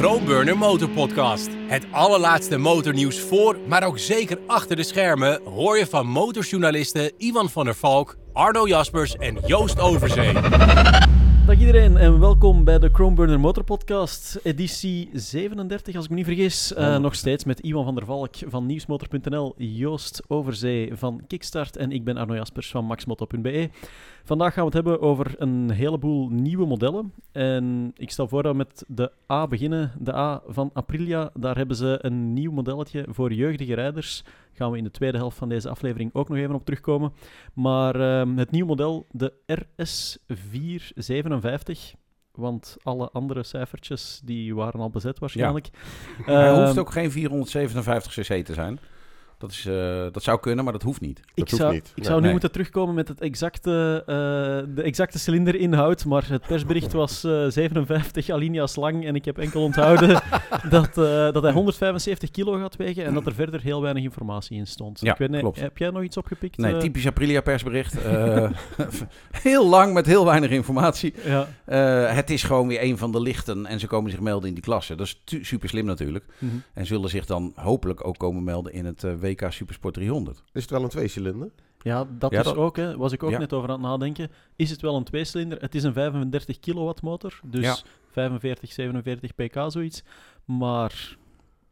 Chromeburner Motorpodcast. Het allerlaatste motornieuws voor, maar ook zeker achter de schermen... hoor je van motorjournalisten Ivan van der Valk, Arno Jaspers en Joost Overzee. Dag iedereen en welkom bij de Chromeburner Motor Podcast, editie 37 als ik me niet vergis. Uh, nog steeds met Iwan van der Valk van nieuwsmotor.nl, Joost Overzee van Kickstart en ik ben Arno Jaspers van maxmoto.be. Vandaag gaan we het hebben over een heleboel nieuwe modellen. En ik stel voor dat we met de A beginnen. De A van Aprilia, daar hebben ze een nieuw modelletje voor jeugdige rijders. Gaan we in de tweede helft van deze aflevering ook nog even op terugkomen. Maar uh, het nieuwe model, de RS457 want alle andere cijfertjes die waren al bezet waarschijnlijk. Ja. Hij hoeft ook geen 457 cc te zijn. Dat, is, uh, dat zou kunnen, maar dat hoeft niet. Ik dat zou, hoeft niet. Ik zou nu moeten terugkomen met het exacte, uh, de exacte cilinderinhoud, maar het persbericht was uh, 57 alinea's lang en ik heb enkel onthouden dat, dat hij 175 kilo gaat wegen en dat er verder heel weinig informatie in stond. Ja, ik weet, klopt. Heb jij nog iets opgepikt? Nee, typisch Aprilia persbericht. heel lang met heel weinig informatie. Ja. het is gewoon weer een van de lichten en ze komen zich melden in die klasse. Dat is super slim natuurlijk. Mhm. En zullen zich dan hopelijk ook komen melden in het WK Supersport 300. Is het wel een tweecilinder? Ja, dat Ja, is dat- ook, hè, was ik ook Ja. net over aan het nadenken. Is het wel een tweecilinder? Het is een 35 kilowatt motor, dus Ja. 45, 47 pk zoiets. Maar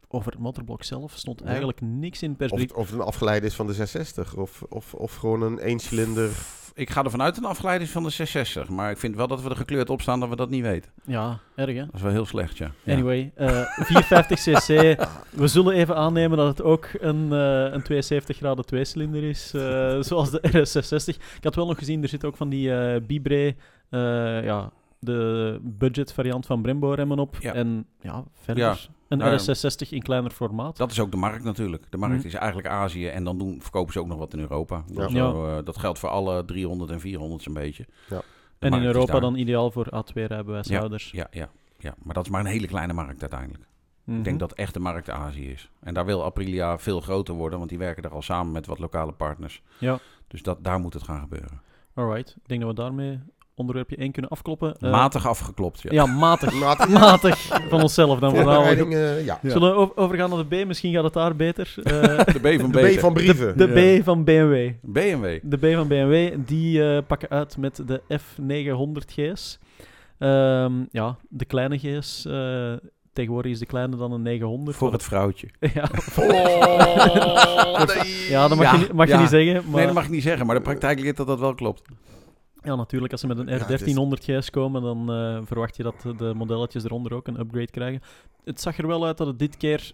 over het motorblok zelf stond Ja. eigenlijk niks in het Of, persbericht. of het een afgeleide is van de 660? Of, of, of gewoon een eencilinder? Ik ga ervan uit een afgeleiding van de 660. Maar ik vind wel dat we er gekleurd op staan dat we dat niet weten. Ja, erg hè? Dat is wel heel slecht, ja. Ja. Anyway, eh 450cc. We zullen even aannemen dat het ook een, eh, een 72 graden tweecilinder is, eh, zoals de RS660. Ik had wel nog gezien, er zit ook van die Bibre, ja, de budget variant van Brembo remmen op. Ja. En ja, verder Ja. een Nou ja. RS660 in kleiner formaat. Dat is ook de markt natuurlijk. De markt Mhm. is eigenlijk Azië en dan doen, verkopen ze ook nog wat in Europa. Dat, zo, eh, dat geldt voor alle 300 en 400 een beetje. En in Europa dan ideaal voor A2-rijbewijshouders. Ja, ja, ja, maar dat is maar een hele kleine markt uiteindelijk. Ik denk dat echt de markt Azië is. En daar wil Aprilia veel groter worden, want die werken er al samen met wat lokale partners. Ja. Dus dat, daar moet het gaan gebeuren. Alright, ik denk dat we daarmee onderwerpje 1 kunnen afkloppen. Eh, Matig afgeklopt, ja. Ja, matig. Matig. matig van onszelf dan. Voorbereiding, eh, ja. Zullen we overgaan naar de B? Misschien gaat het daar beter. Eh, De B van De. B van brieven. de Ja. B van BMW. BMW. De B van BMW, die eh, pakken uit met de F900 GS. Ehm, ja, de kleine GS. eh, tegenwoordig is de kleine dan een 900. Voor het vrouwtje. ja, Oh, nee. ja, dat mag, Ja, je, niet- mag je niet zeggen. Maar Nee, dat mag ik niet zeggen, maar de praktijk leert dat dat wel klopt. Ja, natuurlijk, als ze met een Ja, het is- R1300 GS komen, dan eh, verwacht je dat de modelletjes eronder ook een upgrade krijgen. Het zag er wel uit dat het dit keer,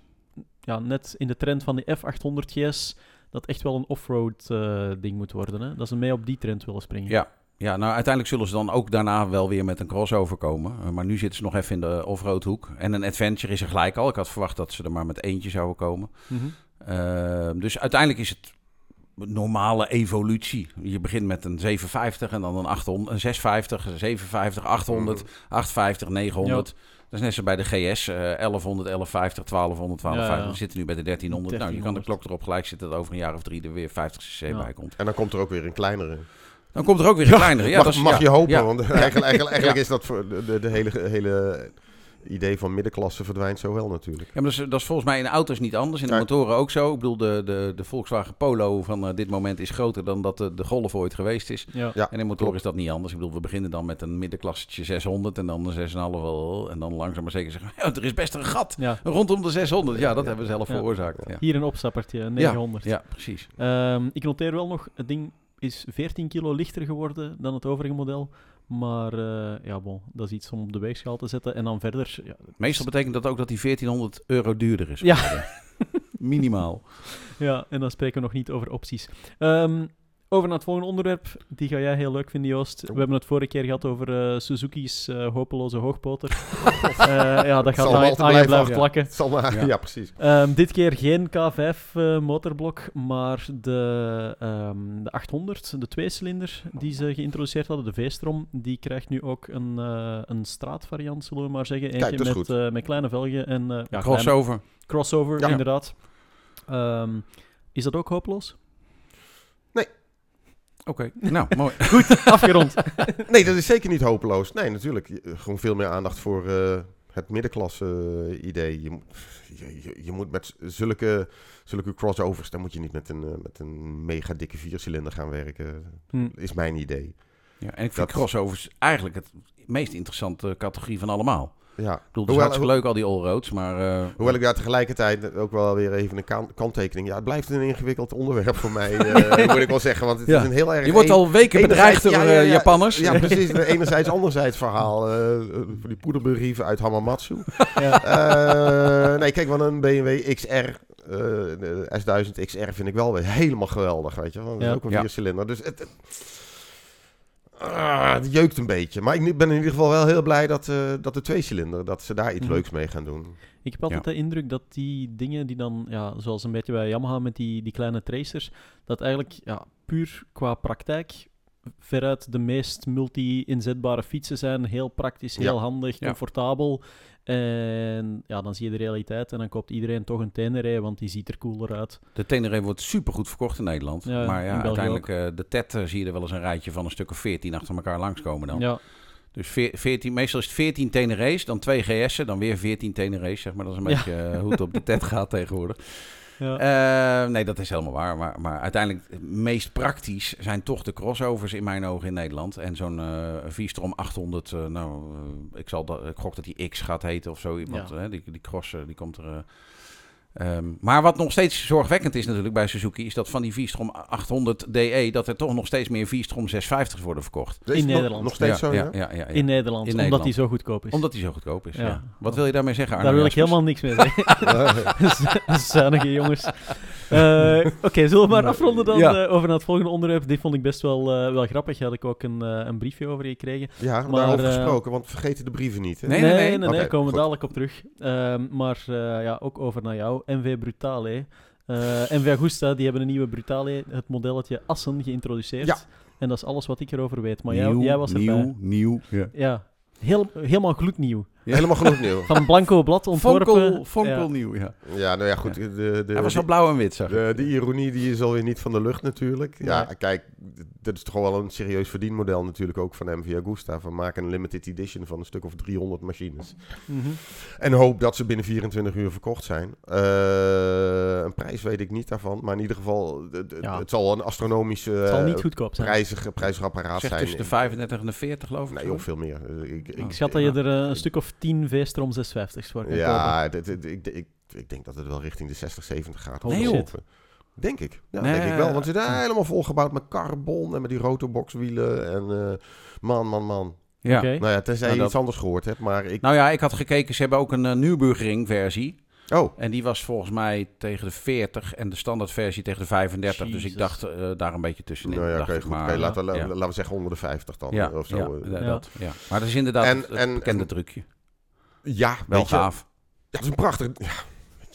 ja, net in de trend van die F800 GS, dat echt wel een offroad eh, ding moet worden. Hè? Dat ze mee op die trend willen springen. Ja. Ja, nou uiteindelijk zullen ze dan ook daarna wel weer met een crossover komen. Uh, maar nu zitten ze nog even in de offroad hoek. En een adventure is er gelijk al. Ik had verwacht dat ze er maar met eentje zouden komen. Mhm. Uh, dus uiteindelijk is het normale evolutie. Je begint met een 750 en dan een, 800, een 650, een 750, 800, 850, 900. Dat is net zo bij de GS, uh, 1100, 1150, 1200, 1250. Ja, ja. We zitten nu bij de 1300. Nou, je kan de 1300. klok erop gelijk zetten dat over een jaar of drie er weer 50 cc Ja. bij komt. En dan komt er ook weer een kleinere. Dan komt er ook weer een kleinere. Ja, mag dat is, mag ja, je hopen, ja. want eigenlijk, eigenlijk, eigenlijk is dat voor de, de, de hele, hele idee van middenklasse verdwijnt zo wel natuurlijk. Ja, maar dat is, dat is volgens mij in de auto's niet anders. In de Ja. motoren ook zo. Ik bedoel, de, de, de Volkswagen Polo van eh, dit moment is groter dan dat de, de Golf ooit geweest is. Ja. Ja, En in motor klopt. is dat niet anders. Ik bedoel, we beginnen dan met een middenklassetje 600 en dan een 6,5 wel. En dan langzaam maar zeker zeggen, ja, er is best een gat Ja. rondom de 600. Ja, dat hebben we zelf Ja. veroorzaakt. Ja. Hier een opstappertje, een 900. Ja, precies. Ehm, ik noteer wel nog, het ding is 14 kilo lichter geworden dan het overige model. Maar eh, ja, bon, dat is iets om op de weegschaal te zetten. En dan verder... Ja, Meestal betekent dat ook dat die 1400 euro duurder is. Ja. Minimaal. ja, en dan spreken we nog niet over opties. Ehm, over naar het volgende onderwerp. Die ga jij heel leuk vinden, Joost. We hebben het vorige keer gehad over eh, Suzuki's eh, hopeloze hoogpoter. Eh, ja, dat gaat aan, je blijven, blijven ja. plakken. Het zal maar, Ja. ja. precies. Ehm, dit keer geen K5 eh, motorblok, maar de, ehm, de 800, de tweecilinder die ze geïntroduceerd hadden, de V-strom, die krijgt nu ook een, eh, een straatvariant, zullen we maar zeggen. Eentje Kijk, dat is met, goed. eh, met kleine velgen en eh, ja, kleine- Crossover. crossover, Ja. inderdaad. Ehm, is dat ook hopeloos? Oké, nou, mooi. Afgerond. Nee, dat is zeker niet hopeloos. Nee, natuurlijk. Gewoon veel meer aandacht voor eh, het middenklasse eh, idee. Je, moet- je, je, moet met zulke, zulke crossovers, dan moet je niet met een, eh, met een mega dikke viercilinder gaan werken. Hm. Is mijn idee. Ja, en ik vind Dat- crossovers eigenlijk het meest interessante categorie van allemaal. Ja. Ik bedoel, het is Hoewel- hartstikke leuk al die allroads, maar... eh, Hoewel ik daar tegelijkertijd ook wel weer even een kan- kanttekening... Ja, het blijft een ingewikkeld onderwerp voor mij, eh, moet ik wel zeggen. Want het Ja. is een heel erg... je wordt al weken bedreigd door ja, eh, ja, ja. Japanners. Ja, precies. Een Enerzijds, anderzijds verhaal. voor die poederbrieven uit Hamamatsu. Ja. Nee, kijk, want een BMW XR, eh, de S1000 XR vind ik wel weer helemaal geweldig, weet je. Want dat is Ja. ook een viercilinder. Dus het, ah, het jeukt een beetje. Maar ik ben in ieder geval wel heel blij dat, eh, dat de tweecilinder, dat ze daar iets Mhm. leuks mee gaan doen. Ik heb altijd Ja. de indruk dat die dingen die dan, ja, zoals een beetje bij Yamaha met die, die kleine tracers, dat eigenlijk ja, puur qua praktijk veruit de meest multi-inzetbare fietsen zijn. Heel praktisch, heel Ja. handig, Ja. comfortabel. En ja, dan zie je de realiteit en dan koopt iedereen toch een Tenere, want die ziet er cooler uit. De Tenere wordt supergoed verkocht in Nederland. Ja, maar ja, uiteindelijk eh, de TED eh, zie je er wel eens een rijtje van een stuk of 14 achter elkaar langskomen dan. Ja, Dus veer- 14, meestal is het 14 Tenere's, dan 2 GS'en, dan weer 14 Tenere's. Zeg maar. Dat is een beetje eh, hoe het op de TED gaat tegenwoordig. Ja. Eh, nee, dat is helemaal waar. Maar, maar uiteindelijk, het meest praktisch zijn toch de crossovers in mijn ogen in Nederland. En zo'n eh V-Strom 800, eh, nou, eh, ik, zal dat, ik gok dat die X gaat heten of zo. Iemand, Ja. hè, die, die cross, eh, die komt er... eh, ehm, maar wat nog steeds zorgwekkend is natuurlijk bij Suzuki... is dat van die V-Strom 800 DE... dat er toch nog steeds meer V-Strom 650's worden verkocht. In nog- Nederland. Nog steeds zo, ja? ja, ja, ja, ja. In Nederland, In omdat Nederland. die zo goedkoop is. Omdat die zo goedkoop is. Ja. Ja. Wat wil je daarmee zeggen, Arno Daar wil ik helemaal niks mee zeggen. Zuinige jongens. Eh, Oké, zullen we maar afronden dan Ja. eh, over naar het volgende onderwerp. Dit vond ik best wel, eh, wel grappig. Daar had ik ook een, eh, een briefje over gekregen. Ja, Maar, daarover gesproken, want vergeet de brieven niet. Hè? Nee, nee, nee. nee, komen we dadelijk op terug. Ehm, maar eh, ja, ook over naar jou. MV Brutale. Eh MV Agusta, die hebben een nieuwe Brutale, het modelletje Assen, geïntroduceerd. Ja. En dat is alles wat ik erover weet. Maar jij was erbij. nieuw, nieuw. Ja. Ja, Heel, helemaal gloednieuw. Helemaal genoeg nieuw. Van een blanco blad ontworpen. Fonkel, Fonkel Ja. nieuw, ja. Ja, nou ja, goed. De, de, Hij was wel de, blauw en wit, ik. de, de ironie die is alweer niet van de lucht natuurlijk. Ja, Nee. kijk, dit is toch wel een serieus verdienmodel natuurlijk ook van MV Agusta. We maken een limited edition van een stuk of 300 machines. Mhm. En hoop dat ze binnen 24 uur verkocht zijn. Eh, een prijs weet ik niet daarvan. Maar in ieder geval, de- de- Ja. het zal een astronomische Het zal niet goedkoop zijn. prijzig, prijzig apparaat Zeg zijn. tussen de 35 en de 40, geloof ik. Nee, of veel meer. Ik, ik, Ik schat dat je er eh, een stuk of 10 V-Strom 650's voor kan kopen. Ja, dit- dit- ik, ik, ik denk dat het wel richting de 60, 70 gaat. Nee, Of joh. Denk ik. Ja, Nee, denk ik wel. Want ze zijn helemaal volgebouwd met carbon en met die rotorboxwielen. En eh, man, man, man. Ja. Oké. Nou ja, tenzij Nou, je dat- iets anders gehoord hebt. Maar ik... Nou ja, ik had gekeken, ze hebben ook een uh, Nürburgring versie. Oh, En die was volgens mij tegen de 40 en de standaardversie tegen de 35. Dus ik dacht eh, daar een beetje tussenin. nou ja, dacht goed. maar. Laten, we, ja. laten we zeggen onder de 50 dan. Ja, of zo. ja, Ja. dat, ja. Maar dat is inderdaad En- het, het en- bekende en- trucje. Ja, Wel je, gaaf. Ja, het is een prachtig... Ja.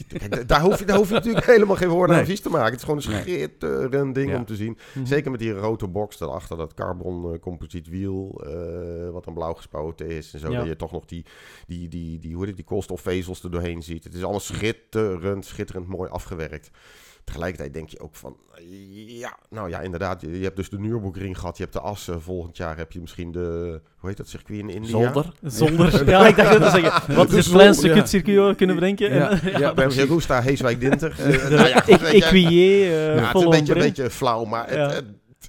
Kijk, daar, hoef je, daar hoef je natuurlijk helemaal geen woorden aan Nee. vies te maken. Het is gewoon een schitterend ding Ja. om te zien. Mhm. Zeker met die rotorbox daarachter, dat carbon composiet wiel, eh, wat dan blauw gespoten is en zo. Ja. Dat je toch nog die, die, die, die, hoe heet het, die koolstofvezels er doorheen ziet. Het is allemaal schitterend, schitterend mooi afgewerkt. Tegelijkertijd denk je ook van, ja, nou ja, inderdaad. Je, je hebt dus de Nürburgring gehad, je hebt de Assen. Volgend jaar heb je misschien de, hoe heet dat circuit in India? Zolder. Zonder. Ja, ik dacht te zeggen. Wat is het kleinste ja. we kunnen bedenken? Ja, En, ja, Bij Jerusta, Heeswijk, Dinter. Eh, nou ja. Equier, eh Ja, het is een beetje, een beetje flauw, maar het, Ja. het,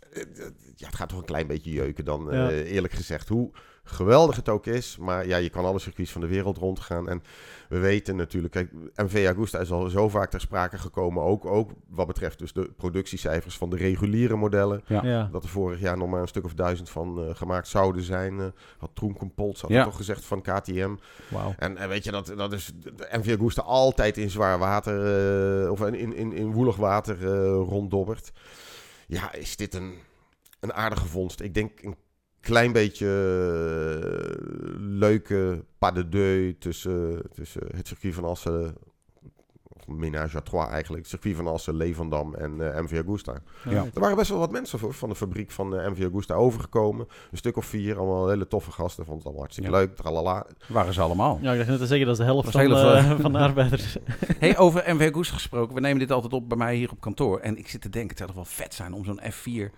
het- het- ja, het gaat toch een klein beetje jeuken dan, Ja. eh, eerlijk gezegd. Hoe geweldig het ook is, maar ja, je kan alle circuits van de wereld rondgaan. En we weten natuurlijk, kijk, MV Agusta is al zo vaak ter sprake gekomen, ook, ook wat betreft dus de productiecijfers van de reguliere modellen. Ja. Ja. Dat er vorig jaar nog maar een stuk of duizend van eh, gemaakt zouden zijn. eh had Troen Compolz had Ja. toch gezegd van KTM. Wauw. En, en weet je, dat, dat is de MV Augusta altijd in zwaar water, eh, of in, in, in woelig water eh, ronddobbert. Ja, is dit een, een aardige vondst. Ik denk een klein beetje eh, leuke pas de deux tussen, tussen het circuit van Assen, of Ménage à Trois eigenlijk, het circuit van Assen, Levendam en eh, MV Augusta. Ja. Er waren best wel wat mensen voor, van de fabriek van eh, MV Augusta overgekomen. Een stuk of vier, allemaal hele toffe gasten. Vond het allemaal hartstikke Ja. leuk, tralala. Waren ze allemaal. Ja, ik dacht net te zeggen, dat is de helft van, hele eh, veel. van de arbeiders. Hey, over MV Goes gesproken. We nemen dit altijd op bij mij hier op kantoor. En ik zit te denken, het zou toch wel vet zijn om zo'n F4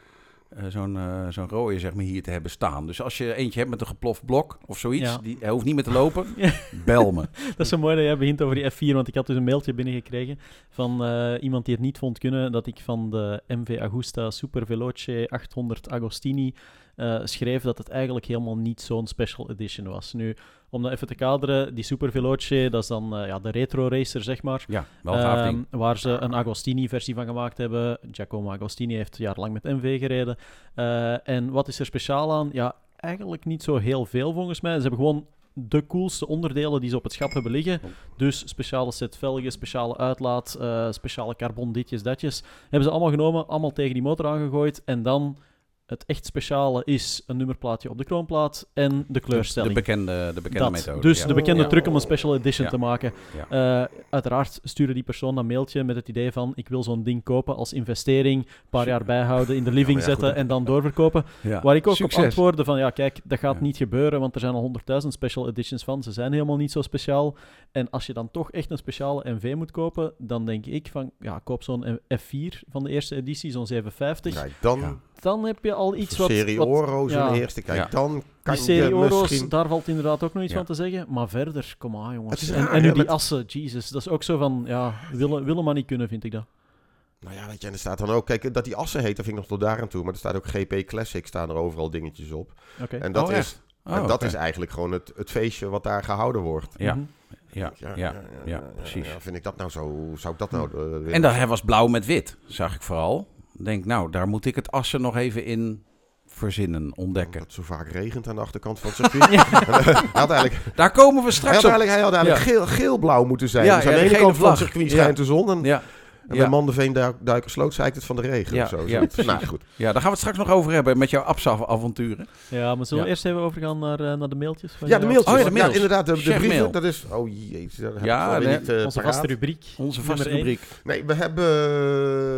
eh, zo'n eh, zo'n rode zeg maar, hier te hebben staan. Dus als je eentje hebt met een geploft blok of zoiets, Ja. die, hij hoeft niet meer te lopen, Ja. bel me. Dat is zo mooi dat jij begint over die F4, want ik had dus een mailtje binnengekregen van eh, iemand die het niet vond kunnen dat ik van de MV Agusta Super Veloce 800 Agostini eh, schreef dat het eigenlijk helemaal niet zo'n special edition was. Nu, om dat even te kaderen, die Super Veloce, dat is dan eh, ja, de retro racer, zeg maar. Ja, wel gaaf ding. Ehm, waar ze een Agostini-versie van gemaakt hebben. Giacomo Agostini heeft jarenlang met MV gereden. Eh, en wat is er speciaal aan? Ja, eigenlijk niet zo heel veel volgens mij. Ze hebben gewoon de coolste onderdelen die ze op het schap hebben liggen. Dus speciale set velgen, speciale uitlaat, speciale carbon ditjes, datjes. Hebben ze allemaal genomen, allemaal tegen die motor aangegooid. En dan het echt speciale is een nummerplaatje op de kroonplaat en de kleurstelling. De bekende, de bekende Dat. methode. Dus ja. de bekende Ja. truc om een special edition Ja. te maken. Ja. Eh, uiteraard stuurde die persoon dat mailtje met het idee van ik wil zo'n ding kopen als investering, een paar jaar bijhouden, in de living zetten goed. en dan doorverkopen. Ja. Waar ik ook Succes. op antwoordde van ja kijk, dat gaat Ja. niet gebeuren, want er zijn al honderdduizend special editions van. Ze zijn helemaal niet zo speciaal. En als je dan toch echt een speciale MV moet kopen, dan denk ik van ja, koop zo'n F4 van de eerste editie, zo'n 750. Kijk, dan Ja. Dan heb je al iets wat... serie wat Oro zo'n ja. eerste. Kijk, Ja. dan kan die serie je Oro's, misschien... daar valt inderdaad ook nog iets Ja. van te zeggen. Maar verder, kom aan jongens. En, nu die met- assen, Jesus. Dat is ook zo van, ja, willen, willen maar niet kunnen, vind ik dat. Nou ja, weet je, en er staat dan ook... Kijk, dat die assen heet, dat vind ik nog tot daar aan toe. Maar er staat ook GP Classic, staan er overal dingetjes op. Oké. En dat, Oh, is, echt? en Oh, dat is eigenlijk gewoon het, het feestje wat daar gehouden wordt. Ja, Mhm. ja, ja, ja, precies. ja, vind ik dat nou zo... Zou ik dat nou... eh? En dat, hij was blauw met wit, zag ik vooral. Denk, nou, daar moet ik het assen nog even in verzinnen, ontdekken. Dat zo vaak regent aan de achterkant van het circuit. hij had eigenlijk, Daar komen we hij straks had op. eigenlijk, hij had eigenlijk geel, geel-blauw moeten zijn. Ja, dus aan de ene kant van het circuit Ja. schijnt de zon. En, Ja, en ja. bij Mandeveen Duiker Sloot zeikt het van de regen Ja, of zo. ja, nou goed. ja, daar gaan we het straks nog over hebben met jouw Absa-avonturen. Ja, maar zullen we Ja. eerst even overgaan naar, eh, naar de mailtjes? van Ja, de mailtjes. Oh ja, de mails. inderdaad, de, de Chef brieven, mail. dat is... Oh jezus, heb Ja, ik nee, niet eh, Onze paraat. vaste rubriek. Onze vaste rubriek. Nee, we hebben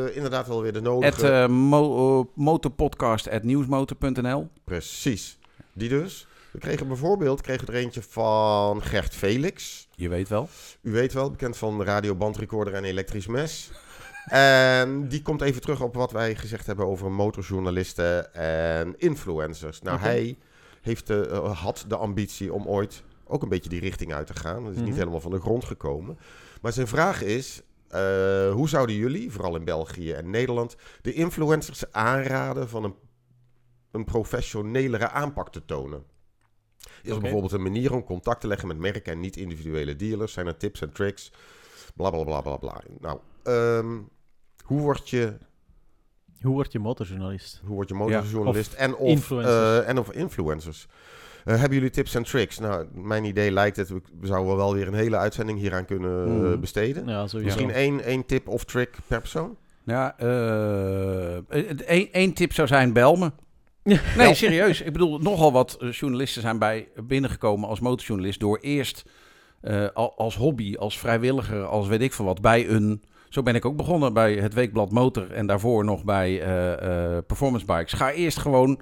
eh, inderdaad wel weer de nodige... Het eh, mo eh, motorpodcast at nieuwsmotor.nl. Precies. Die dus. We kregen bijvoorbeeld kregen er eentje van Gert Felix. Je weet wel. U weet wel, bekend van radio, bandrecorder en elektrisch mes. En die komt even terug op wat wij gezegd hebben over motorjournalisten en influencers. Nou, hij heeft de, eh, had de ambitie om ooit ook een beetje die richting uit te gaan. Dat is niet Mhm. helemaal van de grond gekomen. Maar zijn vraag is, eh, hoe zouden jullie, vooral in België en Nederland, de influencers aanraden van een, een professionelere aanpak te tonen? Is er bijvoorbeeld een manier om contact te leggen met merken en niet individuele dealers? Zijn er tips en tricks? Bla bla bla bla bla. Nou, ehm, hoe word je, Hoe word je motorjournalist? hoe word je motorjournalist en, of, influencers. eh, en of influencers? Eh, hebben jullie tips en tricks? Nou, mijn idee lijkt het, we zouden wel weer een hele uitzending hieraan kunnen eh, Mhm. besteden. Ja. Misschien één, één tip of trick per persoon? Ja, één één tip zou zijn, bel me. Nee, serieus. Ik bedoel, nogal wat eh, journalisten zijn bij binnengekomen als motorjournalist door eerst eh, al- als hobby, als vrijwilliger, als weet ik veel wat, bij een... Zo ben ik ook begonnen bij het Weekblad Motor en daarvoor nog bij eh, Performance Bikes. Ga eerst gewoon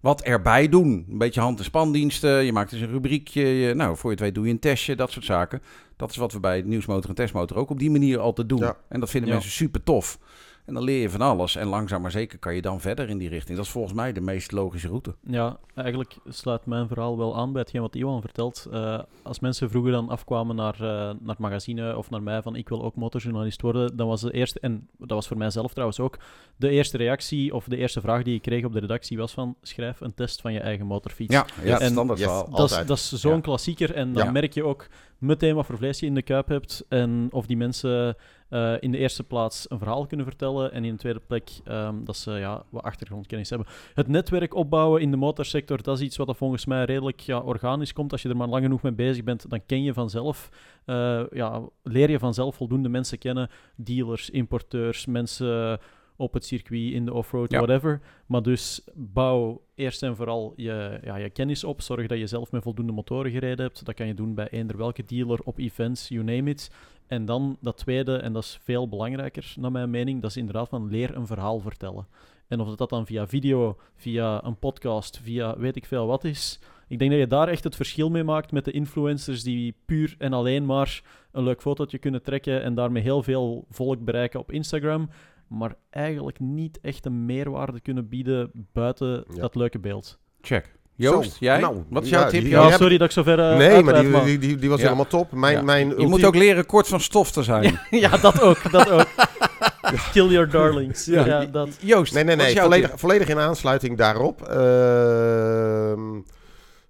wat erbij doen. Een beetje hand- en spandiensten. Je maakt eens een rubriekje. Je, nou, voor je het weet doe je een testje, dat soort zaken. Dat is wat we bij Nieuwsmotor en Testmotor ook op die manier altijd doen. Ja. En dat vinden Ja. mensen super tof. En dan leer je van alles. En langzaam maar zeker kan je dan verder in die richting. Dat is volgens mij de meest logische route. Ja, eigenlijk sluit mijn verhaal wel aan bij hetgeen wat Iwan vertelt. Eh, als mensen vroeger dan afkwamen naar, eh, naar het magazine of naar mij van ik wil ook motorjournalist worden, dan was de eerste, en dat was voor mijzelf trouwens ook, de eerste reactie of de eerste vraag die ik kreeg op de redactie was van schrijf een test van je eigen motorfiets. Ja, ja En- standaard Yes. verhaal. Dat is, dat is zo'n Ja. klassieker. En dan Ja. merk je ook meteen wat voor vlees je in de kuip hebt. En of die mensen eh, in de eerste plaats een verhaal kunnen vertellen. En in de tweede plek ehm, dat ze ja, wat achtergrondkennis hebben. Het netwerk opbouwen in de motorsector, dat is iets wat volgens mij redelijk ja, organisch komt. Als je er maar lang genoeg mee bezig bent, dan ken je vanzelf. eh, ja, leer je vanzelf voldoende mensen kennen. Dealers, importeurs, mensen op het circuit, in de offroad, Ja. whatever. Maar dus bouw eerst en vooral je, ja, je kennis op. Zorg dat je zelf met voldoende motoren gereden hebt. Dat kan je doen bij eender welke dealer, op events, you name it. En dan dat tweede, en dat is veel belangrijker naar mijn mening, dat is inderdaad van leer een verhaal vertellen. En of dat dan via video, via een podcast, via weet ik veel wat is. Ik denk dat je daar echt het verschil mee maakt met de influencers die puur en alleen maar een leuk fotootje kunnen trekken en daarmee heel veel volk bereiken op Instagram. Maar eigenlijk niet echt een meerwaarde kunnen bieden buiten Ja. dat leuke beeld. Check. Joost, Zo, jij? nou, Wat is ja, jouw tip? Ja, hebt- sorry dat ik zo ver eh, nee, maar die, die, die, die was Ja. helemaal top. Mijn, Ja. mijn Je ultiem- moet ook leren kort van stof te zijn. ja, dat ook, dat ook. Kill your darlings. Ja. Ja, dat. Joost, Nee, nee, wat is nee. jouw Volledig, tip? volledig in aansluiting daarop. Ehm,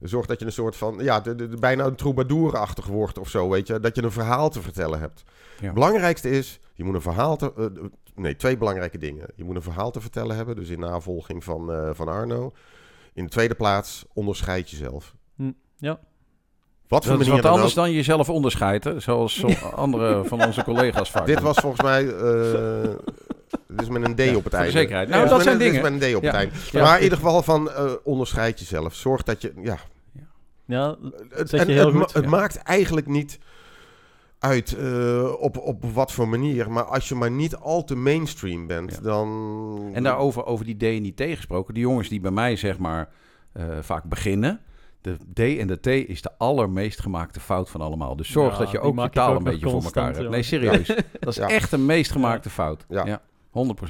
zorg dat je een soort van, ja, de, de, de- bijna een troubadourachtig wordt of zo, weet je. Dat je een verhaal te vertellen hebt. Ja. Het belangrijkste is, je moet een verhaal te... eh, nee, twee belangrijke dingen. Je moet een verhaal te vertellen hebben, dus in navolging van, eh, van Arno. In de tweede plaats, onderscheid jezelf. Hm, ja. Wat voor Dat is manier wat dan anders ook. dan jezelf onderscheiden, zoals zo andere van onze collega's vaak. Dit was volgens mij... eh dit is met een D Ja, op het einde. zekerheid. Nou, dit dat is zijn een- dingen. Dit is met een D op Ja. het einde. Ja. Maar in ieder geval van eh, onderscheid jezelf. Zorg dat je... Ja, Ja, Het, en je heel het, ma- goed. het maakt eigenlijk niet uit eh, op, op wat voor manier. Maar als je maar niet al te mainstream bent, Ja. dan... En daarover over die D en die T gesproken. De jongens die bij mij zeg maar eh, vaak beginnen. De D en de T is de allermeest gemaakte fout van allemaal. Dus zorg Ja, dat je die ook je taal ook een beetje voor elkaar hebt. Nee, serieus. Dat is Ja. echt de meest gemaakte fout. Ja. Ja.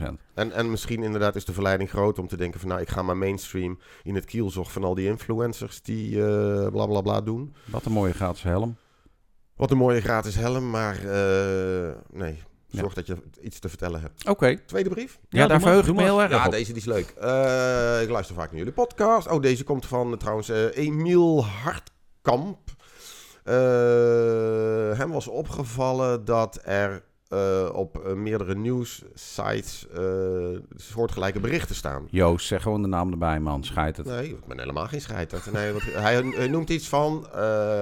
100%. En, en misschien inderdaad is de verleiding groot om te denken van... nou, ik ga maar mainstream in het kielzog van al die influencers die eh bla bla bla doen. Wat een mooie gratis helm. Wat een mooie gratis helm, maar eh, nee, zorg dat je iets te vertellen hebt. Oké. Tweede brief? Ja, daar verheug ik me heel erg Ja, op. deze die is leuk. Eh, ik luister vaak naar jullie podcast. Oh, deze komt van trouwens eh, Emiel Hartkamp. Eh, hem was opgevallen dat er eh, op eh, meerdere nieuwssites eh soortgelijke berichten staan. Joost, zeg gewoon de naam erbij, man. Schijt het. Nee, ik ben helemaal geen scheiter. Nee, wat, hij, hij noemt iets van,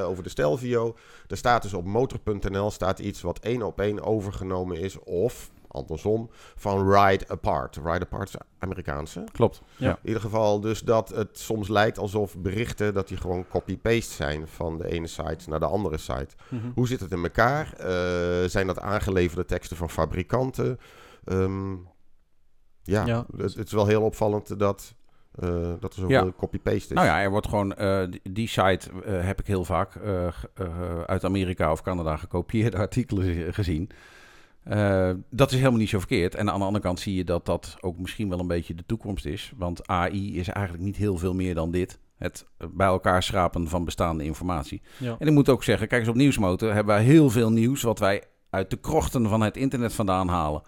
over de Stelvio. Er staat dus op motor.nl staat iets wat één op één overgenomen is. Of, andersom, van Ride Apart. Ride Apart is Amerikaanse. Klopt. Ja. In ieder geval dus dat het soms lijkt alsof berichten... dat die gewoon copy-paste zijn van de ene site naar de andere site. Mhm. Hoe zit het in elkaar? Eh, zijn dat aangeleverde teksten van fabrikanten? Ehm, ja, Ja. Het, het is wel heel opvallend dat, eh, dat er zoveel Ja. copy-paste is. Nou ja, er wordt gewoon, eh, die, die site heb ik heel vaak eh, eh, uit Amerika of Canada gekopieerde artikelen gezien. Eh, dat is helemaal niet zo verkeerd. En aan de andere kant zie je dat dat ook misschien wel een beetje de toekomst is. Want AI is eigenlijk niet heel veel meer dan dit. Het bij elkaar schrapen van bestaande informatie. Ja. En ik moet ook zeggen, kijk eens op Nieuwsmotor hebben wij heel veel nieuws wat wij uit de krochten van het internet vandaan halen.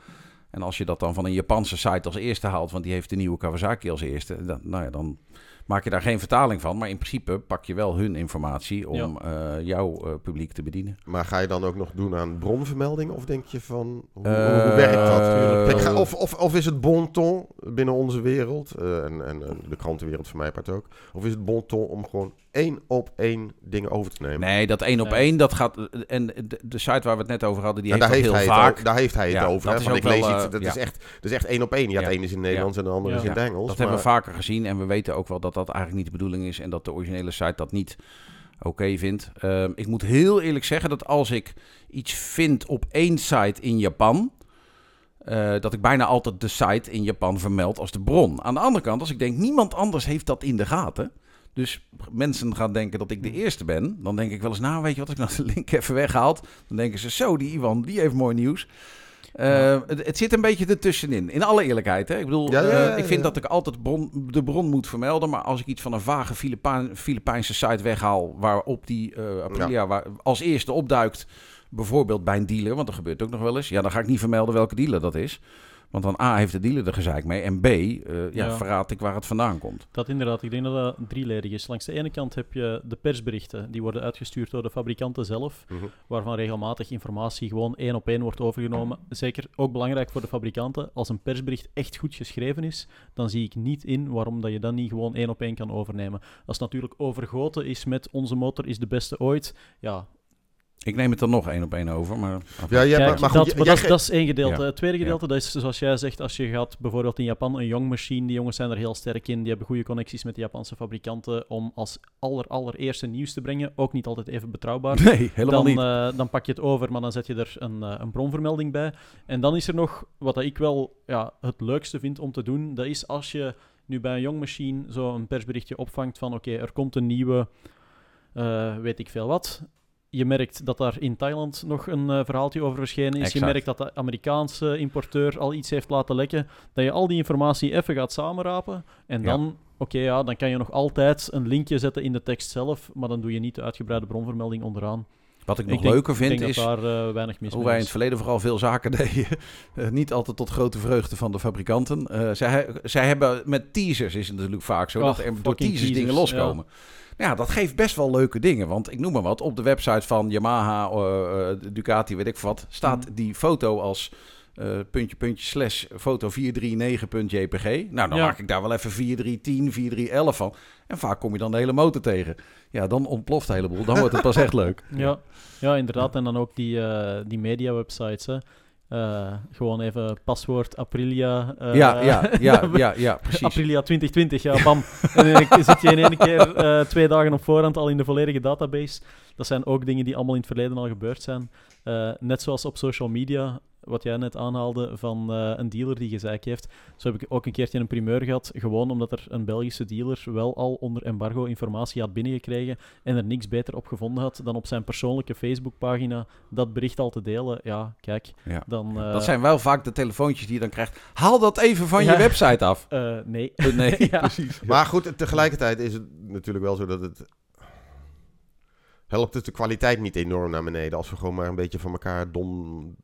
En als je dat dan van een Japanse site als eerste haalt, want die heeft de nieuwe Kawasaki als eerste, dan, nou ja, dan maak je daar geen vertaling van. Maar in principe pak je wel hun informatie om eh, jouw eh, publiek te bedienen. Maar ga je dan ook nog doen aan bronvermelding? Of denk je van, hoe, hoe werkt dat? eh, Kijk, ga- of, of, of is het bon ton binnen onze wereld, eh, en, en, en de krantenwereld voor mij part ook, of is het bon ton om gewoon één op één dingen over te nemen? Nee, dat één op Nee. één, dat gaat. En de, de site waar we het net over hadden, die en heeft daar heeft, heel hij het, vaak. o- daar heeft hij het Ja, over. dat hè, is ik lees iets, eh, dat, ja. is echt, dat is echt één op één. Ja, Ja. het ene is in het Nederlands en de andere Ja. is in het Engels. Dat hebben we vaker gezien en we weten ook wel dat dat eigenlijk niet de bedoeling is en dat de originele site dat niet oké vindt. Ehm, ik moet heel eerlijk zeggen dat als ik iets vind op één site in Japan, eh, dat ik bijna altijd de site in Japan vermeld als de bron. Aan de andere kant, als ik denk niemand anders heeft dat in de gaten. Dus mensen gaan denken dat ik de eerste ben. Dan denk ik wel eens, nou weet je wat, als ik nou de link even weghaalt. Dan denken ze, zo die Ivan, die heeft mooi nieuws. Eh, het, het zit een beetje ertussenin. In alle eerlijkheid. Hè? Ik bedoel, Ja, ja, ja, eh, ik vind dat ik altijd bron, de bron moet vermelden. Maar als ik iets van een vage Filipijn, Filipijnse site weghaal... waarop die eh, Aprilia waar, als eerste opduikt... bijvoorbeeld bij een dealer, want dat gebeurt ook nog wel eens... ja, dan ga ik niet vermelden welke dealer dat is. Want dan A, heeft de dealer er gezeik mee... en B, eh, ja, Ja. verraad ik waar het vandaan komt. Dat inderdaad, ik denk dat dat drieledig is. Langs de ene kant heb je de persberichten, die worden uitgestuurd door de fabrikanten zelf, Mhm. waarvan regelmatig informatie gewoon één op één wordt overgenomen. Zeker ook belangrijk voor de fabrikanten, als een persbericht echt goed geschreven is, dan zie ik niet in waarom dat je dat niet gewoon één op één kan overnemen. Als het natuurlijk overgoten is met onze motor is de beste ooit, ja, Ik neem het er nog één op één over, maar... Ja, ja, Kijk, maar, maar goed, dat, maar dat, is, dat is één gedeelte. Ja. Het tweede gedeelte, dat is zoals jij zegt, als je gaat bijvoorbeeld in Japan een Young Machine, die jongens zijn er heel sterk in, die hebben goede connecties met de Japanse fabrikanten om als aller, allereerste nieuws te brengen, ook niet altijd even betrouwbaar. Nee, helemaal dan, niet. eh, dan pak je het over, maar dan zet je er een, eh, een bronvermelding bij. En dan is er nog, wat dat ik wel ja, het leukste vind om te doen, dat is als je nu bij een Young Machine zo een persberichtje opvangt van oké, er komt een nieuwe, eh, weet ik veel wat. Je merkt dat daar in Thailand nog een eh, verhaaltje over verschenen is. Je merkt dat de Amerikaanse importeur al iets heeft laten lekken. Dat je al die informatie even gaat samenrapen. En Ja. dan, oké, ja, dan kan je nog altijd een linkje zetten in de tekst zelf. Maar dan doe je niet de uitgebreide bronvermelding onderaan. Wat ik nog ik denk, leuker vind is... daar eh, weinig mis Hoe wij in het verleden vooral veel zaken deden. Eh, niet altijd tot grote vreugde van de fabrikanten. Zij, zij hebben met teasers is het natuurlijk vaak zo. Dat er door fucking teasers, dingen teasers, loskomen. Ja. Dat geeft best wel leuke dingen. Want ik noem maar wat. Op de website van Yamaha, eh, eh, Ducati, weet ik wat. Staat Mhm. die foto als eh, puntje, puntje, slash foto 439.jpg. Nou, dan Ja. maak ik daar wel even 4310, 4311 van. En vaak kom je dan de hele motor tegen. Ja, dan ontploft de hele boel. Dan wordt het pas echt leuk. Ja, ja, inderdaad. En dan ook die, eh, die media-websites. Eh, gewoon even paswoord Aprilia. eh, ja, ja, ja, ja, ja, precies. Aprilia 2020, ja, bam. en dan zit je in één keer eh, twee dagen op voorhand al in de volledige database. Dat zijn ook dingen die allemaal in het verleden al gebeurd zijn. Net zoals op social media, wat jij net aanhaalde van eh, een dealer die gezeik heeft. Zo heb ik ook een keertje een primeur gehad, gewoon omdat er een Belgische dealer wel al onder embargo informatie had binnengekregen en er niks beter op gevonden had dan op zijn persoonlijke Facebookpagina dat bericht al te delen. Ja, kijk, Ja. dan... eh, Dat zijn wel vaak de telefoontjes die je dan krijgt. Haal dat even van Ja. je website af. eh, nee. Nee, Ja. precies. Maar goed, tegelijkertijd is het natuurlijk wel zo dat het... Helpt het de kwaliteit niet enorm naar beneden als we gewoon maar een beetje van elkaar dom,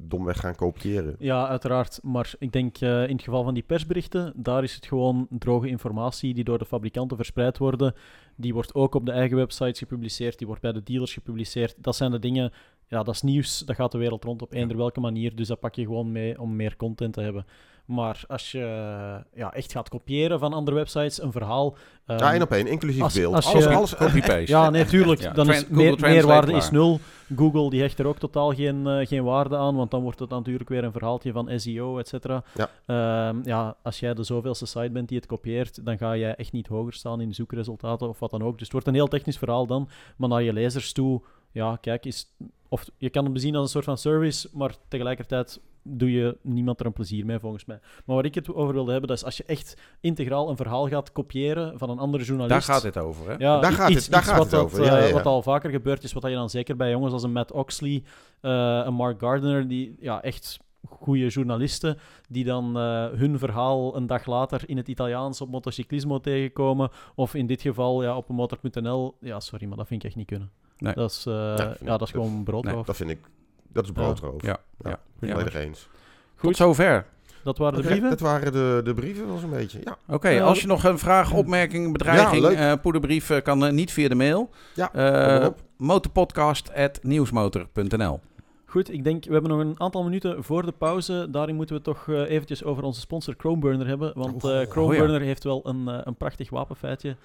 domweg gaan kopiëren. Ja, uiteraard. Maar ik denk eh, in het geval van die persberichten, daar is het gewoon droge informatie die door de fabrikanten verspreid worden. Die wordt ook op de eigen websites gepubliceerd, die wordt bij de dealers gepubliceerd. Dat zijn de dingen, ja, dat is nieuws, dat gaat de wereld rond op eender welke manier. Dus dat pak je gewoon mee om meer content te hebben. Maar als je eh, ja, echt gaat kopiëren van andere websites, een verhaal... ehm, ja, één op één, inclusief als- beeld. als alles, je- alles, Copy-paste. Ja, nee, tuurlijk. Ja, Dan is meer, meerwaarde is nul. Google die hecht er ook totaal geen, eh, geen waarde aan, want dan wordt het natuurlijk weer een verhaaltje van SEO, et cetera. Ja. Ehm, ja, als jij de zoveelste site bent die het kopieert, dan ga jij echt niet hoger staan in de zoekresultaten of wat dan ook. Dus het wordt een heel technisch verhaal dan, maar naar je lezers toe, ja, kijk, is, of je kan het bezien als een soort van service, maar tegelijkertijd doe je niemand er een plezier mee, volgens mij. Maar waar ik het over wilde hebben, dat is als je echt integraal een verhaal gaat kopiëren van een andere journalist... Daar gaat het over, hè? Ja, Daar i- gaat iets, het- daar iets gaat wat, het dat, over, ja, eh, ja, ja. wat al vaker gebeurd is, wat dat je dan zeker bij jongens als een Matt Oxley, eh, een Mark Gardner, die ja, echt goede journalisten, die dan eh, hun verhaal een dag later in het Italiaans op Motociclismo tegenkomen, of in dit geval ja, op een motor.nl. Ja, sorry, maar dat vind ik echt niet kunnen. Nee. Dat is, eh, ja, dat is gewoon broodroof. Dat vind ik, dat is broodroof. Ja, Ja, ja. volledig eens. Tot zover. Dat waren de brieven. Dat waren de, de brieven wel zo'n beetje, ja. Oké, als je nog een vraag, opmerking, bedreiging, Ja, leuk. eh, poederbrief kan eh, niet via de mail. Ja, Eh, motorpodcast.nieuwsmotor.nl Goed, ik denk, we hebben nog een aantal minuten voor de pauze. Daarin moeten we toch eh, eventjes over onze sponsor Chromeburner hebben. Want Oh, eh Chromeburner heeft wel een, eh, een prachtig wapenfeitje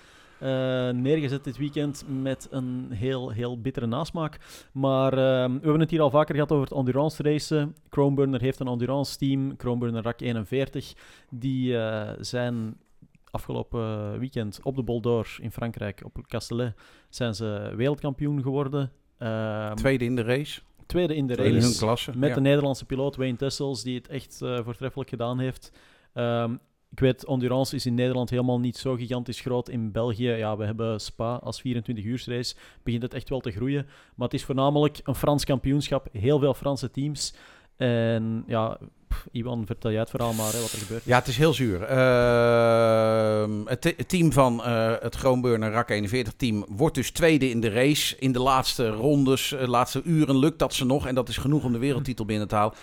neergezet dit weekend met een heel, heel bittere nasmaak. Maar we hebben het hier al vaker gehad over het endurance racen. Chromeburner heeft een endurance team, Chromeburner RAK 41. Die zijn afgelopen weekend op de Bol d'Or in Frankrijk, op Castellet, zijn ze wereldkampioen geworden. Ehm, Tweede in de race. Tweede in de race. klasse. Met ja. de Nederlandse piloot Wayne Tessels, die het echt eh, voortreffelijk gedaan heeft. Ehm, ik weet, endurance is in Nederland helemaal niet zo gigantisch groot. In België, ja, we hebben Spa als 24-uursrace. Begint het echt wel te groeien. Maar het is voornamelijk een Frans kampioenschap. Heel veel Franse teams. En ja, Iwan, vertel jij het verhaal maar, hè, wat er gebeurt. Ja, het is heel zuur. Ehm, het, te- het team van eh, het Groenburner RAK 41 team wordt dus tweede in de race. In de laatste rondes, eh, laatste uren lukt dat ze nog. En dat is genoeg om de wereldtitel binnen te halen.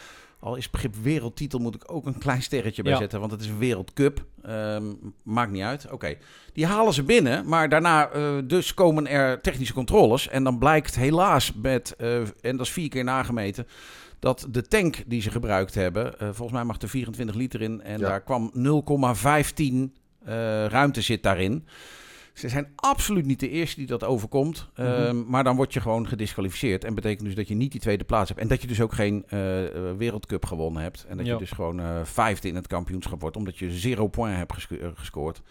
Al is het begrip wereldtitel moet ik ook een klein sterretje bij Ja. zetten. Want het is een wereldcup. Ehm, maakt niet uit. Oké. Die halen ze binnen. Maar daarna eh, dus komen er technische controles. En dan blijkt helaas met, en dat is vier keer nagemeten dat de tank die ze gebruikt hebben, eh, volgens mij mag er 24 liter in en Ja. daar kwam 0,15 eh, ruimte zit daarin. Ze zijn absoluut niet de eerste die dat overkomt, Mhm. Ehm, maar dan word je gewoon gedisqualificeerd en betekent dus dat je niet die tweede plaats hebt en dat je dus ook geen eh, wereldcup gewonnen hebt en dat Ja. je dus gewoon vijfde in het kampioenschap wordt omdat je zero point hebt gesco- gescoord.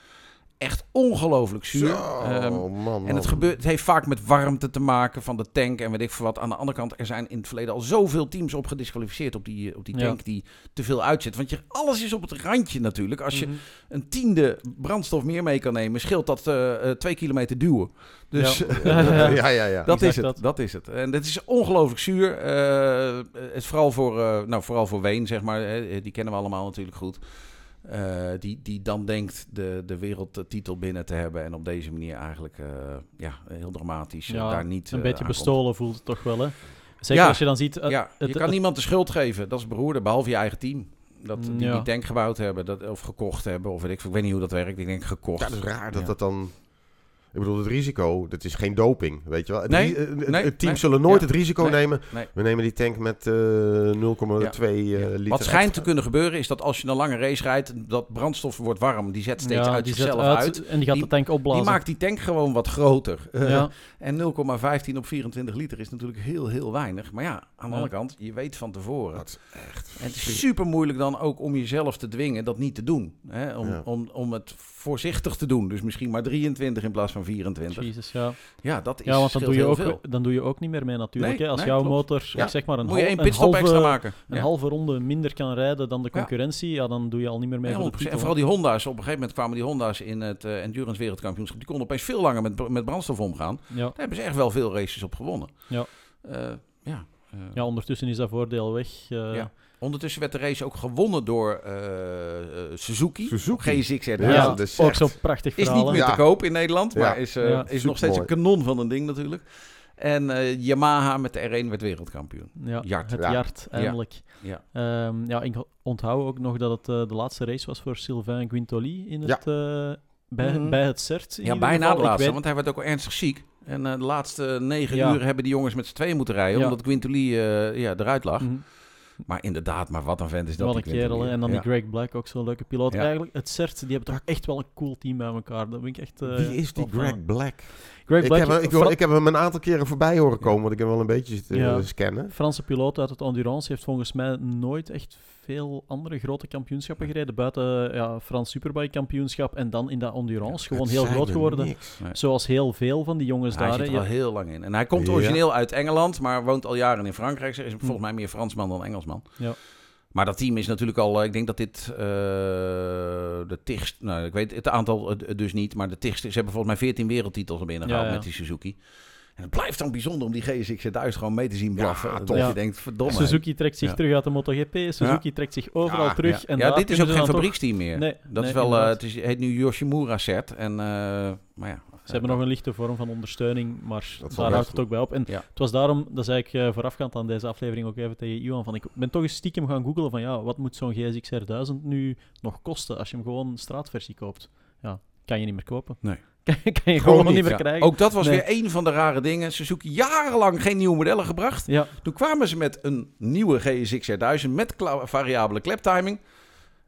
Echt ongelooflijk zuur. Zo, Ehm, man, man. en het, gebeurt, het heeft vaak met warmte te maken van de tank en weet ik veel wat. Aan de andere kant, er zijn in het verleden al zoveel teams op gedisqualificeerd op die, op die Ja. tank die te veel uitzet. Want je, alles is op het randje natuurlijk. Als je Mhm. een tiende brandstof meer mee kan nemen, scheelt dat eh, eh, twee kilometer duwen. Dus Ja. ja, ja, ja. dat is het. dat. Dat. is het. En dit is ongelooflijk zuur. Eh, het is vooral voor, eh, nou, vooral voor Ween, zeg maar. hè, die kennen we allemaal natuurlijk goed. Eh, die, die dan denkt de, de wereldtitel binnen te hebben. En op deze manier eigenlijk eh, ja, heel dramatisch eh, Ja, daar niet Een beetje aankomt. bestolen voelt het toch wel, hè? Zeker Ja. als je dan ziet... Ja, je het- kan het- niemand de schuld geven. Dat is beroerde, behalve je eigen team. Dat, die, Ja. die tank gebouwd hebben dat, of gekocht hebben. Of weet ik, ik weet niet hoe dat werkt. Ik denk gekocht. Ja, dat is raar dat Ja. dat dan... Ik bedoel, het risico, dat is geen doping, weet je wel. Het, Nee, ri- het- nee, het team nee. zullen nooit Ja. het risico Nee, nemen. nee. We nemen die tank met eh 0,2 Ja. eh, liter Wat schijnt te kunnen gebeuren is dat als je een lange race rijdt, dat brandstof wordt warm. Die zet steeds ja, uit zichzelf uit, uit. En die gaat Die- de tank opblazen. Die maakt die tank gewoon wat groter. Eh. En 0,15 op 24 liter is natuurlijk heel, heel weinig. Maar ja, aan de Ja. andere kant, je weet van tevoren. Dat is echt... En het is super moeilijk dan ook om jezelf te dwingen dat niet te doen. Hè? Om, Ja. om, om het voorzichtig te doen. Dus misschien maar 23 in plaats van 24. Jezus, ja. Ja, dat is Ja, want dan doe, je ook, veel. dan doe je ook niet meer mee natuurlijk. Nee, hè. Als nee, jouw klopt. motor, Ja. zeg maar, een, Moet je hal- één een, pitstop halve, extra maken. een Ja. halve ronde minder kan rijden dan de concurrentie, ja. dan doe je al niet meer mee Ja, voor de 100%. titel. En vooral die Honda's. Op een gegeven moment kwamen die Honda's in het eh, Endurance Wereldkampioenschap. Die konden opeens veel langer met, met brandstof omgaan. ja. Daar hebben ze echt wel veel races op gewonnen. Ja. Eh, ja. Eh, ja, ondertussen is dat voordeel weg. eh. Ja. Ondertussen werd de race ook gewonnen door eh, eh, Suzuki. Suzuki. G6R. Ja, Ja, dat is ook echt- zo'n prachtig Is verhaal. niet hè. meer Ja. te koop in Nederland, Ja. maar is, eh, Ja, is nog steeds een kanon van een ding natuurlijk. En eh, Yamaha met de R1 werd wereldkampioen. Ja, Yard. het eindelijk. Ja. Ehm, ja, ik onthoud ook nog dat het eh, de laatste race was voor Sylvain Guintoli in het, eh, bij, Mhm. bij het CERT. in Ja, bijna geval. de laatste, weet- want hij werd ook wel ernstig ziek. En eh, de laatste negen Ja. uur hebben die jongens met z'n tweeën moeten rijden, Ja. omdat Quintoli eh, ja, eruit lag. Mhm. Maar inderdaad, maar wat een vent is dat. Wat een kerel. En dan Ja. die Greg Black, ook zo'n leuke piloot. Ja. Eigenlijk, het CERT, die hebben toch echt wel een cool team bij elkaar. Dat vind ik echt... eh, Wie is die van. Greg Black? Greg Ik Black, heb, ik, Fra- hoor- ik heb hem een aantal keren voorbij horen komen, want ik heb hem wel een beetje zitten Ja. scannen. Franse piloot uit het endurance heeft volgens mij nooit echt veel andere grote kampioenschappen gereden. Buiten ja, Frans Superbike kampioenschap en dan in dat endurance. Gewoon heel groot geworden. niks. Zoals heel veel van die jongens Hij daar. zit hè. er al heel lang in. En hij komt origineel uit Engeland, maar woont al jaren in Frankrijk. Is volgens mij meer Fransman dan Engelsman. Ja. Maar dat team is natuurlijk al, eh, ik denk dat dit eh, de tigst, nou ik weet het aantal eh, dus niet, maar de tigst, ze hebben volgens mij 14 wereldtitels er binnen Ja, gehaald ja. met die Suzuki. En het blijft dan bijzonder om die GSX 1000 gewoon mee te zien blaffen. Ja, dat tof. je denkt, verdomme. Suzuki trekt zich Ja. terug uit de MotoGP. Suzuki trekt zich overal Ja, terug. ja, En ja dit is ook geen toch- fabrieksteam meer. Nee, dat nee, is wel, eh, het is, heet nu Yoshimura set. En, eh, maar ja. Ze hebben nog een lichte vorm van ondersteuning, maar Dat daar houdt het ook bij op. En Ja. het was daarom, dat zei ik eh, voorafgaand aan deze aflevering ook even tegen Iwan, van ik ben toch eens stiekem gaan googlen van ja, wat moet zo'n GSX-R 1000 nu nog kosten als je hem gewoon straatversie koopt? Ja, kan je niet meer kopen. Nee. Kan, je- kan je gewoon, niet, niet meer Ja, krijgen. ook dat was Nee. weer een van de rare dingen. Suzuki jarenlang geen nieuwe modellen gebracht. Ja, Toen kwamen ze met een nieuwe GSX R1000 met variabele kleptiming.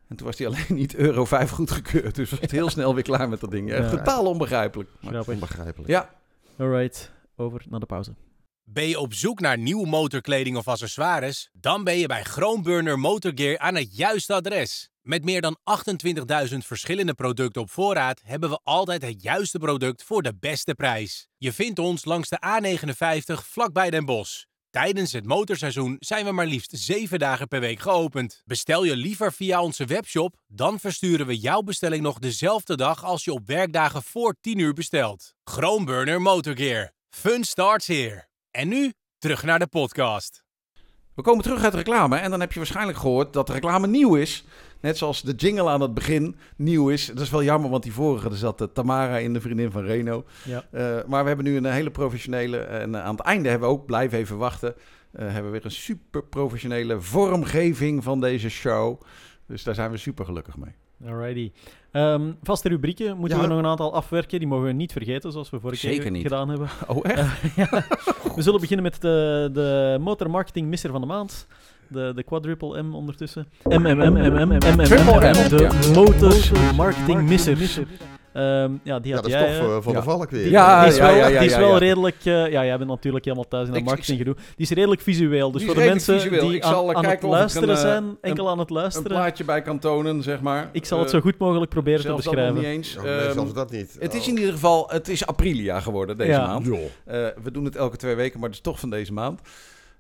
En toen was die alleen niet Euro 5 goedgekeurd. Dus was het heel snel weer klaar met dat ding. Ja, Ja. Totaal onbegrijpelijk. Onbegrijpelijk. ja, Alright, over naar de pauze. Ben je op zoek naar nieuwe motorkleding of accessoires? Dan ben je bij Groenburner Motorgear aan het juiste adres. Met meer dan 28.000 verschillende producten op voorraad hebben we altijd het juiste product voor de beste prijs. Je vindt ons langs de A59 vlakbij Den Bosch. Tijdens het motorseizoen zijn we maar liefst 7 dagen per week geopend. Bestel je liever via onze webshop, dan versturen we jouw bestelling nog dezelfde dag als je op werkdagen voor 10 uur bestelt. Groenburner Motorgear. Fun starts here. En nu terug naar de podcast. we komen terug uit reclame. En dan heb je waarschijnlijk gehoord dat de reclame nieuw is. Net zoals de jingle aan het begin nieuw is. Dat is wel jammer, want die vorige, er zat eh, Tamara in, de vriendin van Reno. Ja. Eh, maar we hebben nu een hele professionele. En eh, aan het einde hebben we ook, blijf even wachten. eh, hebben we weer een super professionele vormgeving van deze show. Dus daar zijn we super gelukkig mee. Alrighty. Ehm, vaste rubrieken moeten Ja. we nog een aantal afwerken. Die mogen we niet vergeten, zoals we vorige Zeker keer niet. gedaan hebben. Oh, echt? ja. We zullen beginnen met de, de motormarketing misser van de maand. De, de quadruple M ondertussen. MMM, MMM, MMM, de ja. motor marketing misser. Ehm, ja, die Ja, had dat is jij, toch eh, eh, van ja. de valk weer. Ja, die is ja, wel, ja, ja, is ja, wel ja. redelijk... eh, ja, jij bent natuurlijk helemaal thuis in dat marketinggedoe. Die is redelijk visueel. Dus is voor de mensen die aan, eh, aan het luisteren een, eh, zijn, enkel een- aan het Een luisteren... plaatje bij kan tonen, zeg maar. Ik zal het Eh, zo goed mogelijk proberen te zelfs dat beschrijven. niet eens. Oh, Ehm, zelfs dat niet. het is Oh. in ieder geval, het is Aprilia geworden deze Ja. maand. Eh, we doen het elke twee weken, maar het is toch van deze maand.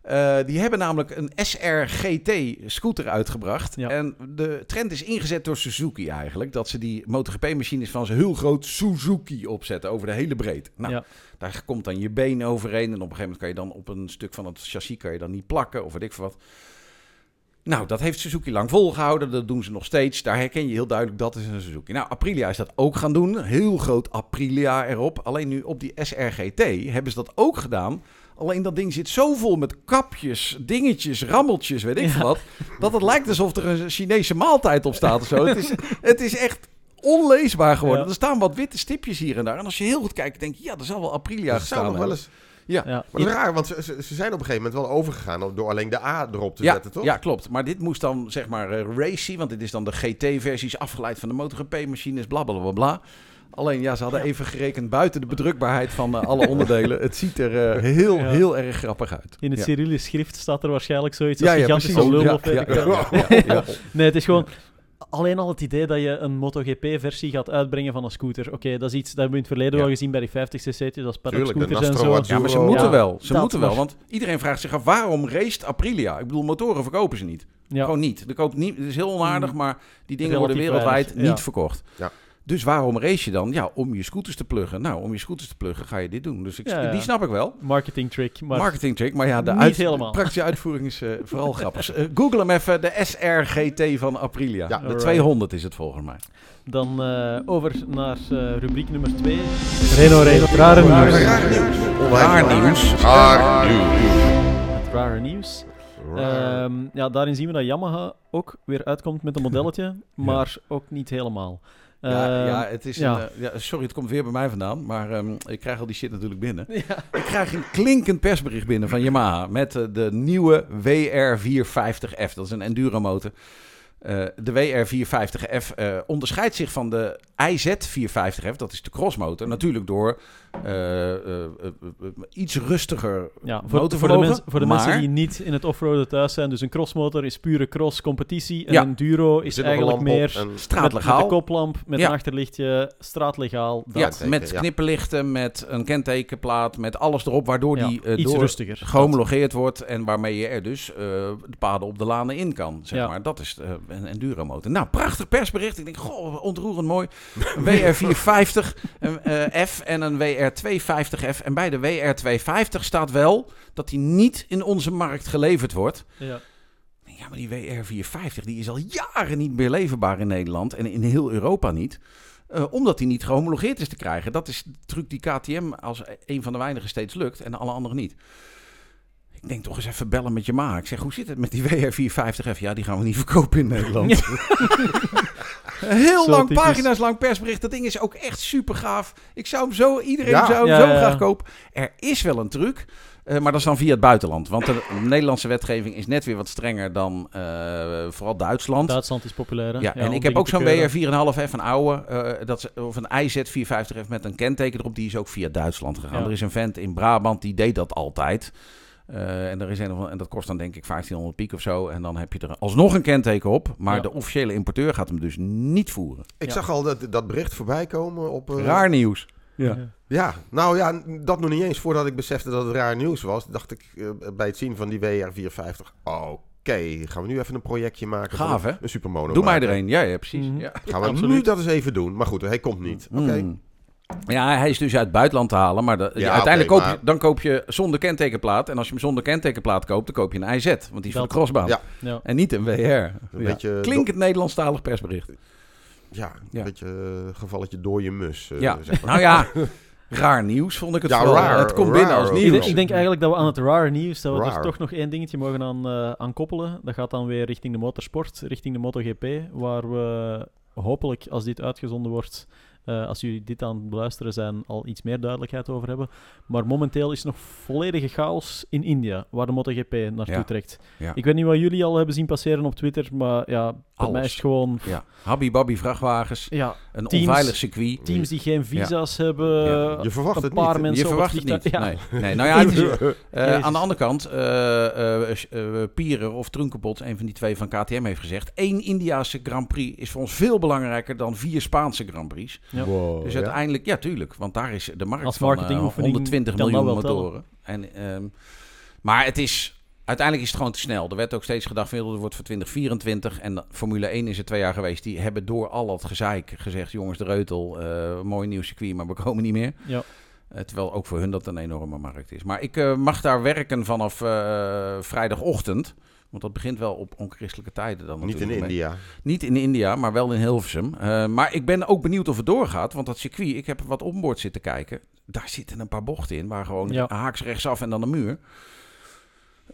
Eh, die hebben namelijk een SR-GT scooter uitgebracht. Ja. En de trend is ingezet door Suzuki eigenlijk. Dat ze die MotoGP-machines van ze heel groot Suzuki opzetten over de hele breedte. Nou, Ja. daar komt dan je been overheen. En op een gegeven moment kan je dan op een stuk van het chassis kan je dan niet plakken of weet ik veel wat. Nou, dat heeft Suzuki lang volgehouden. Dat doen ze nog steeds. Daar herken je heel duidelijk dat is een Suzuki. Nou, Aprilia is dat ook gaan doen. Heel groot Aprilia erop. Alleen nu op die SRGT hebben ze dat ook gedaan. Alleen dat ding zit zo vol met kapjes, dingetjes, rammeltjes, weet ik Ja. wat. Dat het lijkt alsof er een Chinese maaltijd op staat of zo. Het is, het is echt onleesbaar geworden. Ja. Er staan wat witte stipjes hier en daar. En als je heel goed kijkt, denk je, ja, er zal wel Aprilia Dat zou gestaan nog wel eens... Ja. Ja. Maar dat is raar, want ze, ze, zijn op een gegeven moment wel overgegaan door alleen de A erop te Ja, zetten, toch? ja, klopt. Maar dit moest dan zeg maar eh, racy, want dit is dan de GT-versies afgeleid van de MotoGP-machines, bla bla bla bla. Alleen ja, ze hadden even gerekend buiten de bedrukbaarheid van eh, alle onderdelen. Het ziet er eh, heel, Ja. heel erg grappig uit. In het ja. Cyrillisch schrift staat er waarschijnlijk zoiets als ja, gigantische lul Ja, of weet ja, ik ja, wat. ja, ja, ja. Nee, het is gewoon... Alleen al het idee dat je een MotoGP-versie gaat uitbrengen van een scooter. Oké, dat is iets dat hebben we in het verleden Ja. wel gezien bij die 50 cc'tjes, als paddock Tuurlijk, de scooters en zo. Ja, maar ze Ja, moeten wel. Ze moeten wel, want iedereen vraagt zich af waarom race Aprilia? Ik bedoel, motoren verkopen ze niet. Ja. Gewoon niet. Er koopt niet. Het is heel onaardig, Mm. maar die dingen worden wereldwijd weinig, ja. niet verkocht. Ja. Dus waarom race je dan? Ja, om je scooters te pluggen. Nou, om je scooters te pluggen ga je dit doen. Dus ik, Ja, ja. die snap ik wel. Marketing trick. Maar Marketing trick, maar ja, de niet uit- helemaal. praktische uitvoering is eh, vooral grappig. Eh, Google hem even, de SRGT van Aprilia. Ja. de Alright. 200 is het volgens mij. dan eh, over naar eh, rubriek nummer 2. Reno, Reno, rare nieuws. Raar nieuws. Raar nieuws. Raar nieuws. Het rare nieuws. Ehm, ja, daarin zien we dat Yamaha ook weer uitkomt met een modelletje, maar ook niet helemaal. Ja, Ehm, ja, het is ja. Een, eh, ja, sorry, het komt weer bij mij vandaan. Maar ehm, ik krijg al die shit natuurlijk binnen. ja. Ik krijg een klinkend persbericht binnen van Yamaha met eh, de nieuwe WR450F. Dat is een enduro motor. Eh, de WR450F eh, onderscheidt zich van de IZ450F, dat is de crossmotor, natuurlijk door eh, iets rustiger Ja, voor, voor de, mensen, voor de maar- mensen die niet in het offroaden thuis zijn, dus een crossmotor is pure cross-competitie. En Ja. een enduro Er is eigenlijk meer en- met, met straatlegaal. een koplamp, met Ja. een achterlichtje, straatlegaal. Dat. ja, met knipperlichten, met een kentekenplaat, met alles erop, waardoor Ja, die eh, iets door rustiger. gehomologeerd wordt en waarmee je er dus eh, de paden op de lanen in kan. Zeg Ja. maar. Dat is een enduro motor. Nou, prachtig persbericht. Ik denk, goh, ontroerend mooi. Een WR450 een, eh, F en een WR250F. En bij de WR250 staat wel dat die niet in onze markt geleverd wordt. Ja. Ja, maar die WR450 die is al jaren niet meer leverbaar in Nederland en in heel Europa niet. Eh, omdat die niet gehomologeerd is te krijgen. Dat is de truc die KTM als een van de weinigen steeds lukt en alle anderen niet. Ik denk toch eens even bellen met je ma. Ik zeg, hoe zit het met die WR450F? Ja, die gaan we niet verkopen in Nederland. Heel Zo lang, typisch. pagina's lang persbericht. Dat ding is ook echt super gaaf. Ik zou hem zo, iedereen Ja. zou hem Ja, zo graag kopen. Er is wel een truc. eh, maar dat is dan via het buitenland. Want de Nederlandse wetgeving is net weer wat strenger dan eh, vooral Duitsland. Duitsland is populair. hè? Ja, en ik heb ook zo'n keuren. WR4,5F, een oude, eh, dat is, of een IZ450F met een kenteken erop. Die is ook via Duitsland gegaan. Er is een vent in Brabant, die deed dat altijd. Eh, en, er is een, en dat kost dan denk ik 1500 piek of zo. En dan heb je er alsnog een kenteken op. Maar Ja. de officiële importeur gaat hem dus niet voeren. Ik Ja. zag al dat, dat bericht voorbij komen op... eh, Raar nieuws. Ja. Ja, nou ja, dat nog niet eens. Voordat ik besefte dat het raar nieuws was, dacht ik eh, bij het zien van die WR450... Oké, gaan we nu even een projectje maken. Gaaf, hè? Een supermono Doe mij er een. Ja, ja precies. Mhm. Ja. Gaan we Absoluut. nu dat eens even doen. Maar goed, hij komt niet. Oké. Mm. Ja, hij is dus uit het buitenland te halen. Maar de- Ja, uiteindelijk koop je, maar- dan koop je zonder kentekenplaat. En als je hem zonder kentekenplaat koopt, dan koop je een IZ. Want die is voor de crossbaan. Ja. Ja. En niet een WR. Een Ja. beetje Klinkend Nederlandstalig persbericht. Ja, een Ja. beetje eh, gevalletje dode mus. eh, Ja, zeg maar. nou ja, raar nieuws vond ik het Ja, vooral. raar, het komt binnen als. Ik, nieuws. denk- ik denk eigenlijk dat we aan het rare nieuws, dat we er Raar. toch nog één dingetje mogen aan, eh, aan koppelen. Dat gaat dan weer richting de motorsport, richting de MotoGP, waar we hopelijk, als dit uitgezonden wordt, eh, als jullie dit aan het beluisteren zijn, al iets meer duidelijkheid over hebben. Maar momenteel is nog volledige chaos in India, waar de MotoGP naartoe Ja. trekt. Ja. Ik weet niet wat jullie al hebben zien passeren op Twitter, maar ja, bij mij is het gewoon... Ja, Habby Babby vrachtwagens. Ja, een teams- onveilig circuit. Teams die geen visa's hebben. Ja. Je verwacht een het paar niet. mensen Je verwacht het niet. Ja. Nee. nee. Nou ja, het is, eh, aan de andere kant, eh eh, eh, Pieren of Trunkenbot, een van die twee van KTM, heeft gezegd: één Indiase Grand Prix is voor ons veel belangrijker dan vier Spaanse Grand Prix. Ja. Wow, Dus uiteindelijk, ja, tuurlijk, want daar is de markt Als van eh, marketingoefening 120 kan dat miljoen motoren. En, ehm, maar het is. Uiteindelijk is het gewoon te snel. Er werd ook steeds gedacht, van, het wordt voor 2024. En Formule 1 is er twee jaar geweest. Die hebben door al dat gezeik gezegd... jongens, de Reutel, eh, mooi nieuw circuit, maar we komen niet meer. Ja. Eh, terwijl ook voor hun dat een enorme markt is. Maar ik eh, mag daar werken vanaf eh, vrijdagochtend. Want dat begint wel op onchristelijke tijden dan Niet in mee. India. Niet in India, maar wel in Hilversum. Eh, maar ik ben ook benieuwd of het doorgaat. Want dat circuit, ik heb wat onboard zitten kijken. Daar zitten een paar bochten in. Waar gewoon Ja. haaks rechtsaf en dan een muur.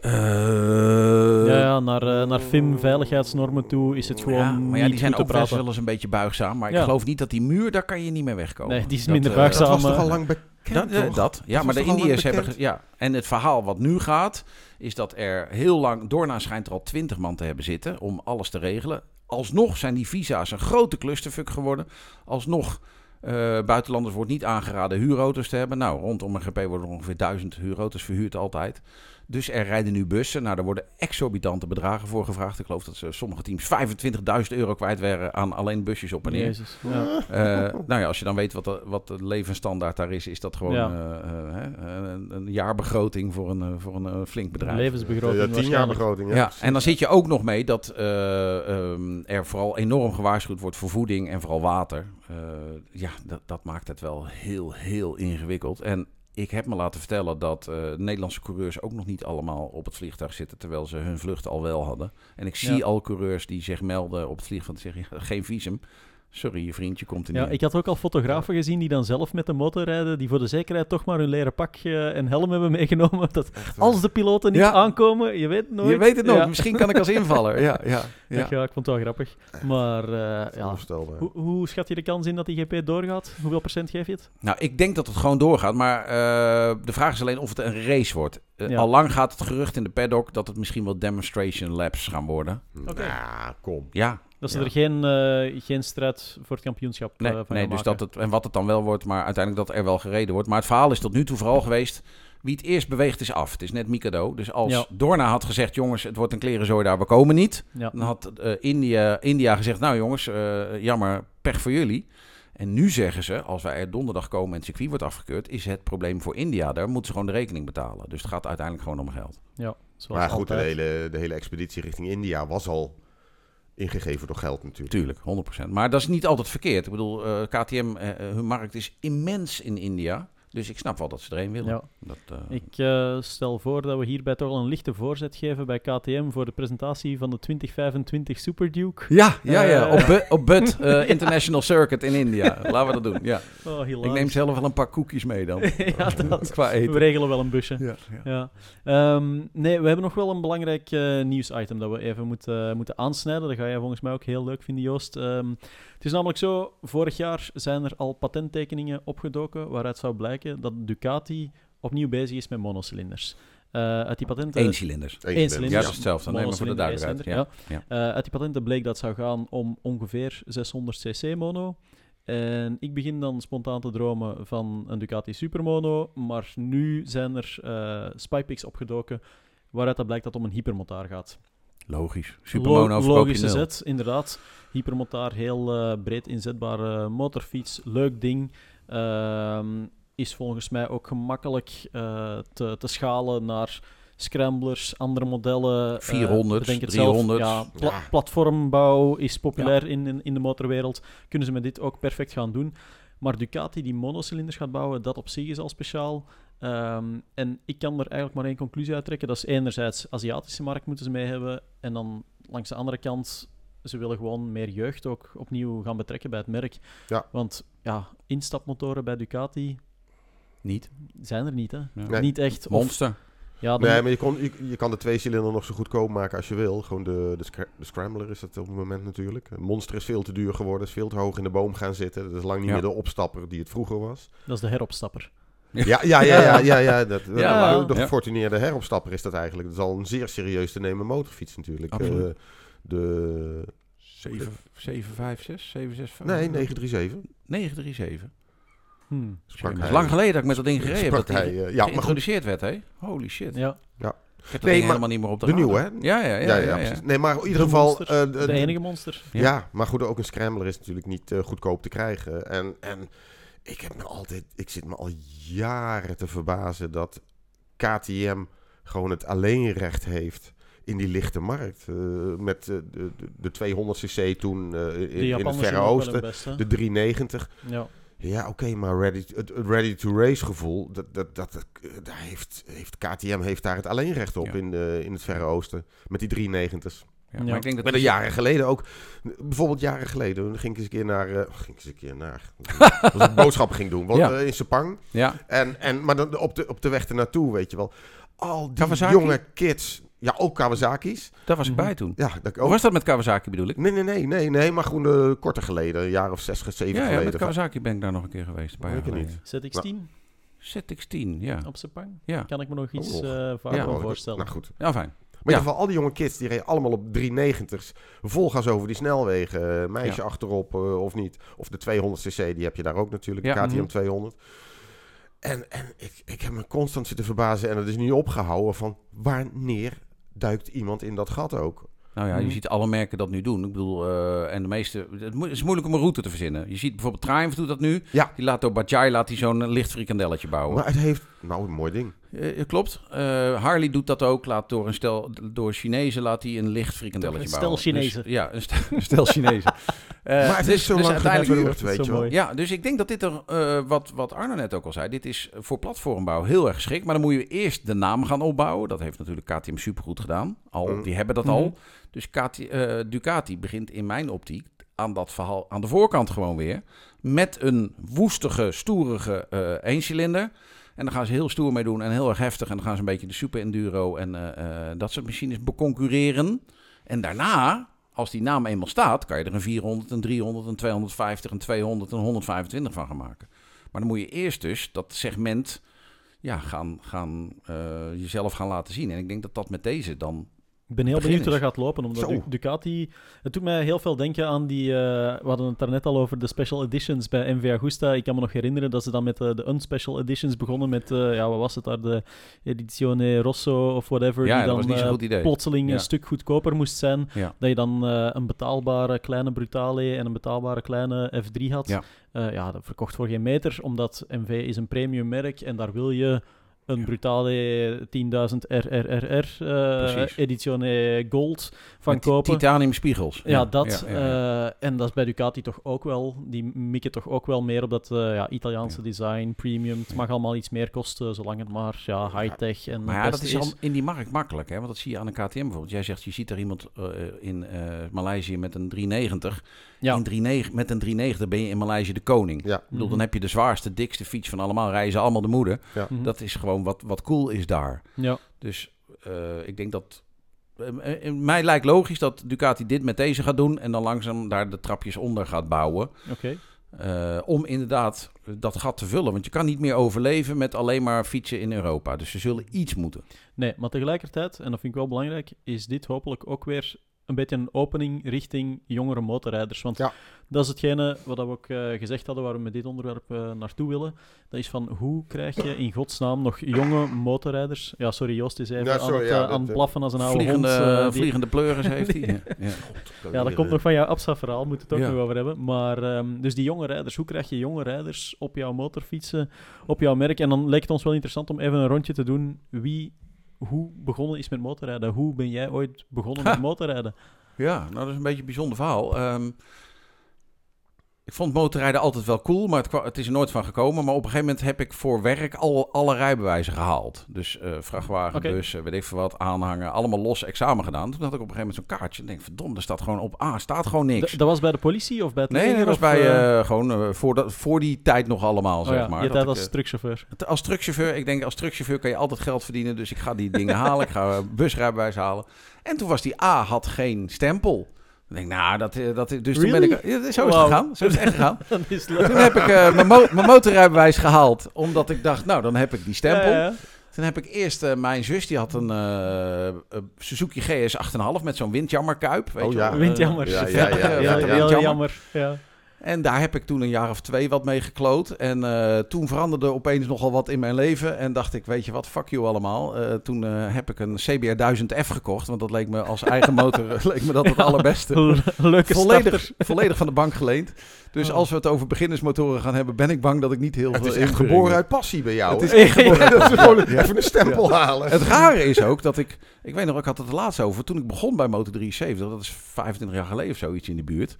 Eh, Ja, ja, naar, eh, naar FIM veiligheidsnormen toe is het gewoon. ja, maar ja, niet die zijn ook best wel eens een beetje buigzaam. Maar ik Ja. geloof niet dat die muur, daar kan je niet meer wegkomen. Nee, die is Dat, minder eh, buigzaam. Dat was toch al lang bekend, dat, toch? dat. Ja, Dat maar de Indiërs hebben... Ja, en het verhaal wat nu gaat, is dat er heel lang... Doorna schijnt er al twintig man te hebben zitten om alles te regelen. Alsnog zijn die visa's een grote clusterfuck geworden. Alsnog, eh, buitenlanders wordt niet aangeraden huurauto's te hebben. Nou, rondom een GP worden er ongeveer duizend huurauto's verhuurd altijd. Dus er rijden nu bussen. Nou, daar worden exorbitante bedragen voor gevraagd. Ik geloof dat ze sommige teams 25.000 euro kwijt waren aan alleen busjes op en neer. Jezus. Ja. Eh, nou ja, als je dan weet wat de, wat de levensstandaard daar is, is dat gewoon Ja. eh, eh, hè, een, een jaarbegroting voor een, voor een flink bedrijf. Levensbegroting. Ja, tien jaar begroting. Ja, en dan zit je ook nog mee dat eh, ehm, er vooral enorm gewaarschuwd wordt voor voeding en vooral water. Eh, ja, dat, dat maakt het wel heel, heel ingewikkeld. En ik heb me laten vertellen dat eh, Nederlandse coureurs ook nog niet allemaal op het vliegtuig zitten, terwijl ze hun vlucht al wel hadden. En ik zie Ja. al coureurs die zich melden op het vliegveld en zeggen, ja, geen visum. Sorry, je vriendje komt er Ja, niet. ik had ook al fotografen gezien die dan zelf met de motor rijden, die voor de zekerheid toch maar hun leren pak eh, en helm hebben meegenomen. Dat als de piloten niet Ja. aankomen, je weet het nooit. Je weet het nooit. Ja. Misschien kan ik als invaller. Ja, ja, Ja. ja. ik vond het wel grappig. Maar eh, ja, hoe, hoe schat je de kans in dat die GP doorgaat? Hoeveel procent geef je het? Nou, ik denk dat het gewoon doorgaat. Maar eh, de vraag is alleen of het een race wordt. Ja. Al lang gaat het gerucht in de paddock dat het misschien wel demonstration laps gaan worden. Oké. Nou, kom. Ja, Dat ze Ja. er geen, eh, geen strijd voor het kampioenschap nee, eh, van nee dus maken. dat het, en wat het dan wel wordt, maar uiteindelijk dat er wel gereden wordt. Maar het verhaal is tot nu toe vooral geweest, wie het eerst beweegt is af. Het is net Mikado. Dus als Ja. Dorna had gezegd, jongens, het wordt een klerenzooi daar, we komen niet. Ja. Dan had eh, India, India gezegd, nou jongens, eh, jammer, pech voor jullie. En nu zeggen ze, als wij er donderdag komen en het circuit wordt afgekeurd, is het probleem voor India. Daar moeten ze gewoon de rekening betalen. Dus het gaat uiteindelijk gewoon om geld. Ja, zoals Maar goed, de hele, de hele expeditie richting India was al ingegeven door geld natuurlijk. Tuurlijk, 100%. Maar dat is niet altijd verkeerd. Ik bedoel, eh, KTM, eh, eh, hun markt is immens in India. Dus ik snap wel dat ze erheen willen. Ja. Dat, eh, Ik eh, stel voor dat we hierbij toch al een lichte voorzet geven bij KTM voor de presentatie van de 2025 Super Duke. Ja, ja, ja. Eh. Op, Bu- op BUT eh, International Circuit in India. Laten we dat doen. Ja. Oh, Ik neem zelf wel een paar koekjes mee dan. ja, dat. Qua We eten. regelen wel een busje. Ja, ja. Ehm, nee, we hebben nog wel een belangrijk nieuwsitem dat we even moeten, moeten aansnijden. Dat ga jij volgens mij ook heel leuk vinden, Joost. Ehm, het is namelijk zo, vorig jaar zijn er al patenttekeningen opgedoken waaruit zou blijken dat Ducati opnieuw bezig is met monocilinders. Eh, uit die patenten... Eén cilinders. Eén cilinder. cilinder. Ja, dat is hetzelfde. Nee, maar voor de duidelijkheid. één Ja. Eh, uit die patenten bleek dat het zou gaan om ongeveer 600 cc mono. En ik begin dan spontaan te dromen van een Ducati Supermono. Maar nu zijn er eh spypicks opgedoken waaruit dat blijkt dat het om een hypermotaar gaat. Logisch. Supermono Lo- verkoop je Logische zet, inderdaad. Hypermotaar, heel eh, breed inzetbare motorfiets. Leuk ding. Ehm, is volgens mij ook gemakkelijk eh, te, te schalen naar scramblers, andere modellen. eh, 400, bedenk het 300. Zelf. Ja, pla- Ja. Platformbouw is populair in, in, in de motorwereld. Kunnen ze met dit ook perfect gaan doen. Maar Ducati die monocilinders gaat bouwen, dat op zich is al speciaal. Ehm, en ik kan er eigenlijk maar één conclusie uit trekken. Dat is enerzijds Aziatische markt moeten ze mee hebben. En dan langs de andere kant, ze willen gewoon meer jeugd ook opnieuw gaan betrekken bij het merk. Ja. Want ja, instapmotoren bij Ducati Niet. zijn er niet. Hè? Ja. Nee. Niet echt. Of, Monster. ja, de- Nee, maar je, kon, je, je kan de twee-cilinder nog zo goedkoop maken als je wil. Gewoon de, de, scra- de Scrambler is het op het moment natuurlijk. Een Monster is veel te duur geworden, is veel te hoog in de boom gaan zitten. Dat is lang niet Ja. meer de opstapper die het vroeger was. dat is de heropstapper. Ja, ja, ja, ja, ja, ja, dat, Ja. de, de Ja. gefortuneerde heropstapper is dat eigenlijk. Dat is al een zeer serieus te nemen motorfiets natuurlijk. Eh, de 7, 7, 5, 6, 7, 6, 5. Nee, 937. 9, 3, 7. Hmm. Sprak hij. is lang geleden dat ik met dat ding gereden heb. Dat hij, eh, ja, maar goed. geïntroduceerd werd, hè? Holy shit. Ja, Ik heb Nee, maar helemaal niet meer op de de radar. nieuwe, hè? Ja, ja, ja. Ja, ja, ja. Nee, maar in ieder geval... eh, de- de enige monster. Ja. Ja. maar goed, ook een scrambler is natuurlijk niet goedkoop te krijgen. En, en ik heb me altijd, ik zit me al jaren te verbazen dat KTM gewoon het alleenrecht heeft in die lichte markt. Eh, met eh, de, de, de 200cc toen eh, in, in het Verre Oosten. best. De 390. Ja. Ja, oké, maar ready, het ready-to-race gevoel, dat, dat, dat, dat- daar heeft, heeft KTM heeft daar het alleenrecht op Ja. in, de, in het Verre Oosten. Met die 390's. Ja, maar Ja. ik denk dat Maar de die- jaren geleden ook. Bijvoorbeeld jaren geleden. Dan ging ik eens een keer naar. eh, ging ik eens een keer naar. als ik boodschappen ging doen. Want, Ja. eh, in Sepang. Ja, En, en, maar dan op de, op de weg ernaartoe, weet je wel. Al die Kawasaki? jonge kids. Ja, ook Kawasaki's. daar was ik Mhm. bij toen. Ja, dat Hoe ook. was dat met Kawasaki bedoel ik? Nee, nee, nee, nee, nee. Maar gewoon eh, korter geleden. Een jaar of zes, zeven Ja, ja, geleden. met Kawasaki ben ik daar nog een keer geweest. Een paar jaar ik geleden. ZX10 ZX10, ja. op Sepang. Ja, Kan ik me nog iets Oh, eh vaker Ja. Oh, voorstellen. Nou goed. ja fijn. Maar in ieder geval, al die jonge kids die reden allemaal op 390's. Volgas over die snelwegen. eh, meisje Ja. achterop eh, of niet. Of de 200cc, die heb je daar ook natuurlijk. KTM Mhm. 200. En, en ik, ik heb me constant zitten verbazen. En het is nu opgehouden van wanneer duikt iemand in dat gat ook? Nou ja, je Mhm. ziet alle merken dat nu doen. Ik bedoel, eh, en de meeste... Het is moeilijk om een route te verzinnen. Je ziet bijvoorbeeld Triumph doet dat nu. Ja. Die laat door Bajaj laat die zo'n licht frikandelletje bouwen. Maar het heeft... Nou, een mooi ding. Eh, klopt. Eh, Harley doet dat ook. Laat door een stel door Chinezen laat hij een licht frikandelletje Een stel bouwen. Chinezen. Dus, ja, een stel, een stel Chinezen. Eh, maar het dus- heeft zo dus lang uiteindelijk is weet zo je wel. Ja, dus ik denk dat dit er, eh, wat, wat Arno net ook al zei, dit is voor platformbouw heel erg geschikt. Maar dan moet je eerst de naam gaan opbouwen. Dat heeft natuurlijk KTM supergoed gedaan. Al, Mm. Die hebben dat al. Dus KT, eh, Ducati begint in mijn optiek aan dat verhaal aan de voorkant gewoon weer. Met een woestige, stoerige eh eencilinder. En daar gaan ze heel stoer mee doen en heel erg heftig. En dan gaan ze een beetje de super enduro en eh, eh, dat soort machines beconcurreren. En daarna, als die naam eenmaal staat, kan je er een 400, een 300, een 250, een 200, een 125 van gaan maken. Maar dan moet je eerst dus dat segment ja, gaan, gaan, eh, jezelf gaan laten zien. En ik denk dat dat met deze dan... Ik ben heel Begin benieuwd hoe dat gaat lopen, omdat Zo. Ducati... Het doet mij heel veel denken aan die... eh, we hadden het daarnet al over de special editions bij MV Agusta. Ik kan me nog herinneren dat ze dan met eh, de unspecial editions begonnen met... eh, ja, wat was het daar? De Edizione Rosso of whatever. Ja, die dat dan plotseling Ja. een stuk goedkoper moest zijn. Ja. Dat je dan een betaalbare kleine Brutale en een betaalbare kleine F3 had. Ja. Ja, dat verkocht voor geen meter, omdat MV is een premium merk en daar wil je een. Brutale 10.000 RRRR. Edizione Gold van Met kopen. Titanium spiegels. Ja, dat. ja, ja. eh, en dat is bij Ducati toch ook wel. Die mikken toch ook wel meer op dat ja, Italiaanse design, premium. Het mag allemaal iets meer kosten, zolang het maar ja, high-tech en Maar ja, dat is in die markt makkelijk, hè? want dat zie je aan een KTM bijvoorbeeld. Jij zegt, je ziet er iemand eh, in Maleisië met een 390. Ja. In 39, met een 390 ben je in Maleisië de koning. Ja. Ik bedoel, dan Mhm. heb je de zwaarste, dikste fiets van allemaal. Ze allemaal de moeder. Mhm. Dat is gewoon wat, wat cool is daar. Ja. Dus eh, ik denk dat... eh, eh, mij lijkt logisch dat Ducati dit met deze gaat doen... en dan langzaam daar de trapjes onder gaat bouwen. Oké. eh, om inderdaad dat gat te vullen. Want je kan niet meer overleven met alleen maar fietsen in Europa. Dus ze zullen iets moeten. Nee, maar tegelijkertijd, en dat vind ik wel belangrijk, is dit hopelijk ook weer een beetje een opening richting jongere motorrijders. Want Ja. dat is hetgene wat we ook eh, gezegd hadden, waar we met dit onderwerp eh, naartoe willen. Dat is van, hoe krijg je in godsnaam nog jonge motorrijders... Ja, sorry, Joost is even Ja, sorry, aan het ja, eh, dat, aan het eh, blaffen als een oude Vliegende, hond. eh, die- vliegende pleuris heeft hij. Ja. Ja. Ja, dat komt nog van jouw Absa-verhaal, moeten we het ook Ja. nog over hebben. Maar, ehm, dus die jonge rijders, hoe krijg je jonge rijders op jouw motorfietsen, op jouw merk? En dan leek het ons wel interessant om even een rondje te doen. Wie, hoe begonnen is met motorrijden? Hoe ben jij ooit begonnen met motorrijden? Ja, nou dat is een beetje een bijzonder verhaal. Ehm, ik vond motorrijden altijd wel cool, maar het, het is er nooit van gekomen. Maar op een gegeven moment heb ik voor werk al, alle rijbewijzen gehaald. Dus eh, vrachtwagen, bus, eh, weet ik veel wat, aanhangen. Allemaal los examen gedaan. Toen had ik op een gegeven moment zo'n kaartje. En denk, verdomd, er staat gewoon op A, staat gewoon niks. D- dat was bij de politie of bij het Nee, dat was bij eh, eh, gewoon voor, dat, voor die tijd nog allemaal, oh zeg ja, maar. je Dat tijd als truckchauffeur. als truckchauffeur, ik denk als truckchauffeur kan je altijd geld verdienen. Dus ik ga die dingen halen. Ik ga busrijbewijs halen. En toen was die A had geen stempel. Ik denk, nou, dat, eh, dat, dus toen ben ik... Ja, zo is het gegaan. Zo is het echt gegaan. Toen heb ik eh, mijn, mo- mijn motorrijbewijs gehaald. Omdat ik dacht, nou, dan heb ik die stempel. Ja, ja. Toen heb ik eerst eh, mijn zus, die had een Suzuki GS 8,5 met zo'n windjammerkuip. Weet Oh, je ja. wel. Windjammer. Ja, ja, ja, ja, heel, ja, heel windjammer. jammer. Ja. En daar heb ik toen een jaar of twee wat mee gekloot. En eh, toen veranderde opeens nogal wat in mijn leven. En dacht ik, weet je wat, fuck you allemaal. Eh, toen eh, heb ik een CBR 1000F gekocht. Want dat leek me als eigen motor leek me dat het allerbeste. Leuke Volledig, starter. volledig van de bank geleend. Dus Oh. als we het over beginnersmotoren gaan hebben, ben ik bang dat ik niet heel Het veel is echt inbreng. geboren uit passie bij jou. Het is echt geboren Dat is gewoon even een stempel halen. Het rare is ook dat ik... Ik weet nog, ik had het er laatst over. Toen ik begon bij Motor 73, dat is 25 jaar geleden of zoiets in de buurt.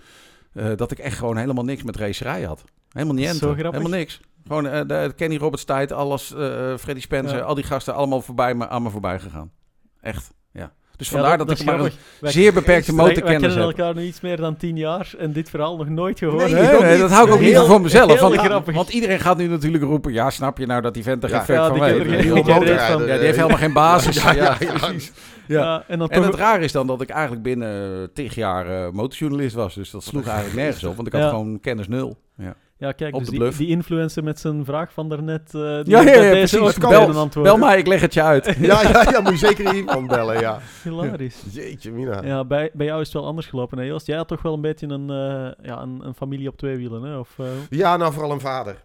Eh, dat ik echt gewoon helemaal niks met racerij had. Helemaal niet enten. grappig. Helemaal niks. Gewoon eh, de Kenny Roberts tijd, alles, eh Freddy Spencer, Ja. al die gasten allemaal voorbij, me, aan me voorbij gegaan. Echt, Dus Ja, vandaar dat, ik maar een. Wij- zeer beperkte wij- Wij motorkennis kennen heb. elkaar nu iets meer dan tien jaar en dit verhaal nog nooit gehoord. Nee, niet. dat hou ik ook Heel- liever voor mezelf. heel Want, grappig. want iedereen gaat nu natuurlijk roepen... Ja, snap je nou dat die vent er geen fuck Ja, van die weet? er Die motor- van. Die heeft helemaal geen basis. Ja, ja, ja. precies. Ja. En dan En het raar is dan dat ik eigenlijk binnen tig jaar eh, motorjournalist was. Dus dat sloeg eigenlijk nergens op. Want ik had gewoon kennis nul. Ja. Ja, kijk, dus die, die influencer met zijn vraag van daarnet, eh die Ja, ja, ja, deze precies. antwoord. Bel mij, ik leg het je uit. Ja, ja, ja, moet je zeker iemand bellen, ja. Hilarisch. Jeetje, Mina. Ja, bij, bij jou is het wel anders gelopen, hè Joost? Jij had toch wel een beetje een, eh, ja, een, een familie op twee wielen, hè? Of, eh, Oké. Ja, nou vooral een vader.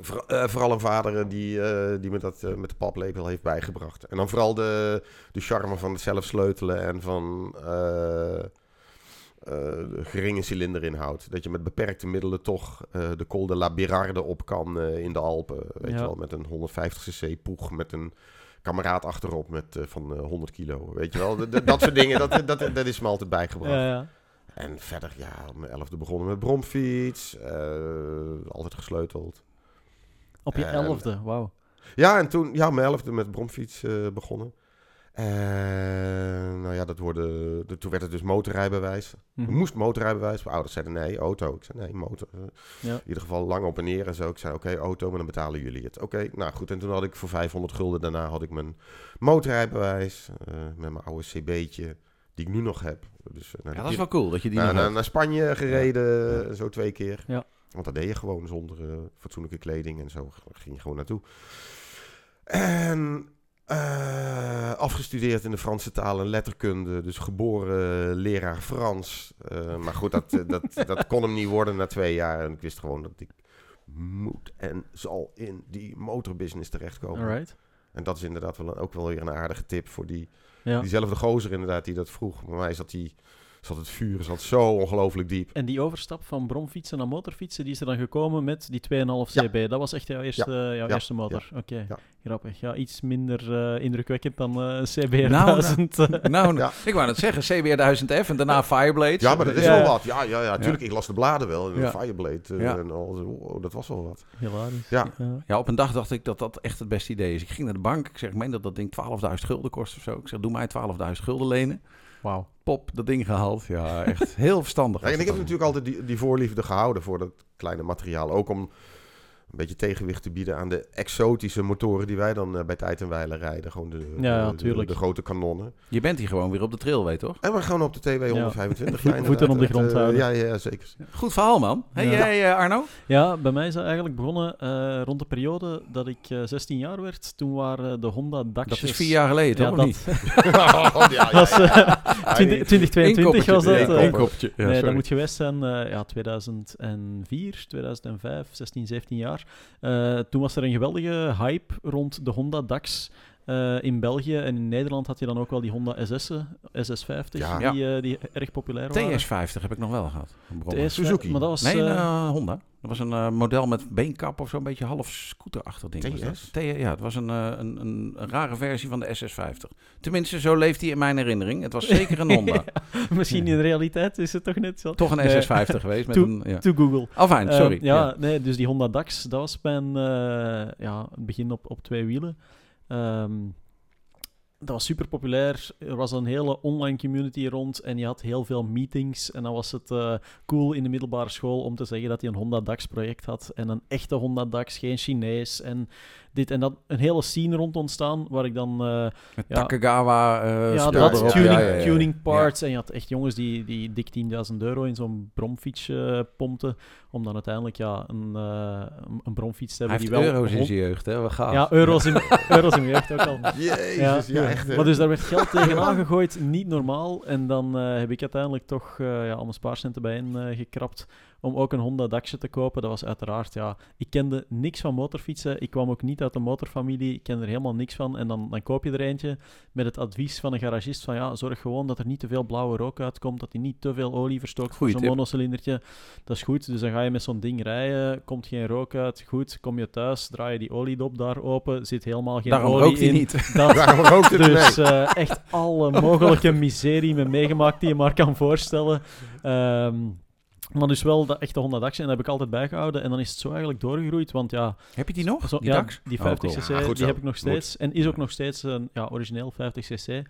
Voor- eh, vooral een vader die, die me dat met de paplepel heeft bijgebracht. En dan vooral de, de charme van het zelf sleutelen en van geringe cilinderinhoud. Dat je met beperkte middelen toch eh, de Col de la Birarde op kan eh, in de Alpen. Weet Ja. je wel, met een 150cc poeg met een kameraad achterop met, eh, van eh, 100 kilo. Weet je wel, dat soort dingen, dat, dat, dat is me altijd bijgebracht. Ja, ja. En verder, ja, om mijn elfde begonnen met bromfiets. eh, altijd gesleuteld. Op je En- elfde, wauw. Ja, en toen, ja, mijn elfde met bromfiets eh, begonnen. Nou ja, dat worden, de- toen werd het dus motorrijbewijs. Ik moest motorrijbewijs. Mijn ouders zeiden nee, auto. Ik zei nee, motor. Eh, Ja. In ieder geval lang op en neer en zo. Ik zei oké, auto, maar dan betalen jullie het. Oké, nou goed. En toen had ik voor 500 gulden daarna had ik mijn motorrijbewijs. eh, met mijn oude CB'tje, die ik nu nog heb. Dus, eh, naar Ja, dat is wel cool dat je die naar, nog naar, naar Spanje gereden, zo twee keer. Ja. Want dat deed je gewoon zonder fatsoenlijke kleding en zo. ging je gewoon naartoe. En eh, afgestudeerd in de Franse taal en letterkunde. Dus geboren leraar Frans. Eh, maar goed, dat, eh, dat, dat kon hem niet worden na twee jaar. En ik wist gewoon dat ik moet en zal in die motorbusiness terechtkomen. Alright. En dat is inderdaad wel ook wel weer een aardige tip voor die, Ja. diezelfde gozer inderdaad die dat vroeg. Bij mij zat, die, zat het vuur zat zo ongelooflijk diep. En die overstap van bromfietsen naar motorfietsen, die is er dan gekomen met die 2,5 Ja. CB. Dat was echt jouw eerste, jouw Ja. eerste motor. Oké, Ja. grappig. Ja, iets minder eh, indrukwekkend dan eh, een CBR Nou, 1000. eh. Nou, Ja. ik wou net zeggen, CBR 1000F en daarna Fireblade. Ja, maar dat is Ja. wel wat. Ja, ja, ja, tuurlijk. Ik las de bladen wel. En. Fireblade eh, Ja. en al. zo. Oh, dat was wel wat. Hilarisch. Ja. Ja, op een dag dacht ik dat dat echt het beste idee is. Ik ging naar de bank. Ik zeg, ik meen dat dat ding 12.000 gulden kost of zo. Ik zeg, doe mij 12.000 gulden lenen. Wauw. Pop, dat ding gehaald. Ja, echt heel verstandig. Ja, en ik heb natuurlijk altijd die, die voorliefde gehouden voor dat kleine materiaal. Ook om een beetje tegenwicht te bieden aan de exotische motoren die wij dan eh, bij tijd en wijle rijden. Gewoon de, Ja, grote kanonnen. Je bent hier gewoon weer op de trail, weet je toch? En we gaan op de TW 125. Voet- ja, voeten op de grond Het, eh, houden. Ja, ja, ja, zeker. Goed verhaal, man. Hey, Ja. jij, eh, Arno? Ja, bij mij is dat eigenlijk begonnen eh, rond de periode dat ik eh, 16 jaar werd. Toen waren de Honda Daxjes... Dat is vier jaar geleden, Ja, toch? dat niet? Oh, ja, ja, was ja. eh, 20 2022 was dat. Nee, sorry. dat moet geweest zijn uh, ja, 2004, 2005, 16, 17 jaar. Uh, toen was er een geweldige hype rond de Honda Dax uh, in België. En in Nederland had je dan ook wel die Honda SS'en, SS50, Ja. die, uh, die erg populair waren. TS50 heb ik nog wel gehad. TS, Suzuki. Maar dat was, Nee, uh, een uh, Honda. Dat was een uh, model met beenkap of zo, een beetje half scooterachtig ding. TS? Was dat. ja, het was een, uh, een, een, een, rare versie van de SS50. Tenminste, zo leeft hij in mijn herinnering. Het was zeker een Honda. ja, misschien in de realiteit is het toch net zo. Toch een nee. SS50 geweest. Met to, een, ja. to Google. Afijn, sorry. ja, ja, nee, dus die Honda Dax, dat was mijn ja, begin op, op twee wielen. Um, dat was super populair. Er was een hele online community rond en je had heel veel meetings. En dan was het uh, cool in de middelbare school om te zeggen dat hij een Honda DAX project had. En een echte Honda DAX, geen Chinees. En dit en dat. Een hele scene rond ontstaan, waar ik dan... Met Ja. Takagawa eh ja, dat, erop. tuning, Ja, ja, ja. tuning parts. En je had echt jongens die, die dik 10.000 euro in zo'n bromfiets eh, pompten, om dan uiteindelijk ja, een, een, bromfiets te hebben die wel... euro's in zijn jeugd, hè? Wat gaaf. Ja, euro's in, euro's in mijn jeugd ook al. Jezus, ja, echt. Maar dus daar werd geld tegenaan gegooid, niet normaal. En dan heb ik uiteindelijk toch ja, al mijn spaarcenten bijeen gekrapt om ook een Honda Daxje te kopen. Dat was uiteraard, ja, ik kende niks van motorfietsen. Ik kwam ook niet uit een motorfamilie. Ik kende er helemaal niks van. En dan, dan koop je er eentje met het advies van een garagist van ja, zorg gewoon dat er niet te veel blauwe rook uitkomt, dat hij niet te veel olie verstookt voor zo'n monocylindertje. Dat is goed. Dus dan ga je met zo'n ding rijden, komt geen rook uit. Goed, kom je thuis, draai je die oliedop daar open, zit helemaal geen Daarom olie rookt hij in. niet. Dat, Waarom rookt het dus mee? eh, echt alle mogelijke miserie me meegemaakt die je maar kan voorstellen. Ehm, maar dus wel dat echte Honda Dax en dat heb ik altijd bijgehouden. En dan is het zo eigenlijk doorgegroeid, want ja... Heb je die nog? Zo, die ja, Dax? die Oh, 50cc, cool. Ja, goed die heb ik nog steeds. En is ook nog steeds een ja, origineel 50cc.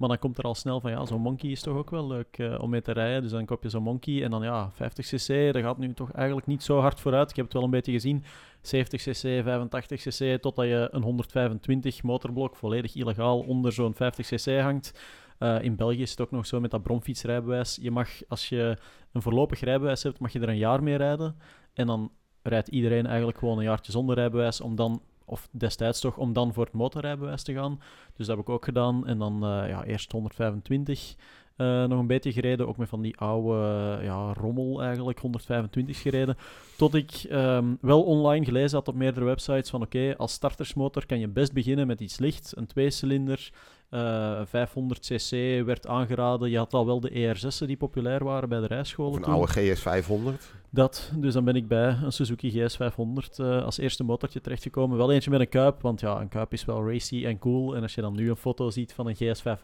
Maar dan komt er al snel van, ja, zo'n Monkey is toch ook wel leuk eh, om mee te rijden. Dus dan koop je zo'n Monkey en dan ja, 50cc, dat gaat nu toch eigenlijk niet zo hard vooruit. Ik heb het wel een beetje gezien. 70cc, 85cc, totdat je een 125 motorblok volledig illegaal onder zo'n 50cc hangt. Eh, in België is het ook nog zo met dat bromfietsrijbewijs. Je mag, als je een voorlopig rijbewijs hebt, mag je er een jaar mee rijden. En dan rijdt iedereen eigenlijk gewoon een jaartje zonder rijbewijs om dan, of destijds toch, om dan voor het motorrijbewijs te gaan. Dus dat heb ik ook gedaan. En dan eh, ja, eerst 125 eh, nog een beetje gereden, ook met van die oude ja, rommel eigenlijk, 125 gereden. Tot ik ehm, wel online gelezen had op meerdere websites van oké, als startersmotor kan je best beginnen met iets licht, een tweecilinder. Eh 500cc werd aangeraden. Je had al wel de ER6'en die populair waren bij de rijscholen. Of een toen. oude GS 500. Dat, dus dan ben ik bij een Suzuki GS500 eh, als eerste motortje terechtgekomen. Wel eentje met een kuip, want ja, een kuip is wel racy en cool. En als je dan nu een foto ziet van een GS500,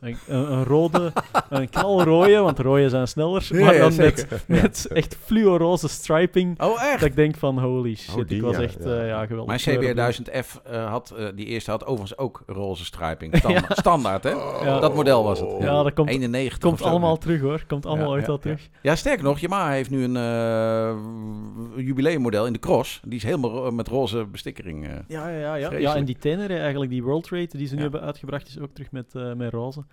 een, een, een rode, een knalrode, want rode zijn sneller, Ja, maar ja, dan met, met echt fluoroze striping. Oh, echt? Dat ik denk van, holy shit, Oh, die, ik was ja, echt ja. eh, ja, geweldig. Mijn kleurenblind. CBR 1000F eh, had, eh, die eerste had overigens ook roze striping. Standaard, standaard hè? Ja. Dat model was het. Ja, dat komt- 91 Komt allemaal terug hoor, komt allemaal Ja, ooit ja, wel ja. terug. Ja, sterker nog, Yamaha heeft nu een eh, jubileummodel in de cross. Die is helemaal ro- met roze bestikkering. eh. Ja, ja, ja. ja. en die Tenere, eigenlijk die World Rate die ze nu hebben uitgebracht, is ook terug met, eh, met roze.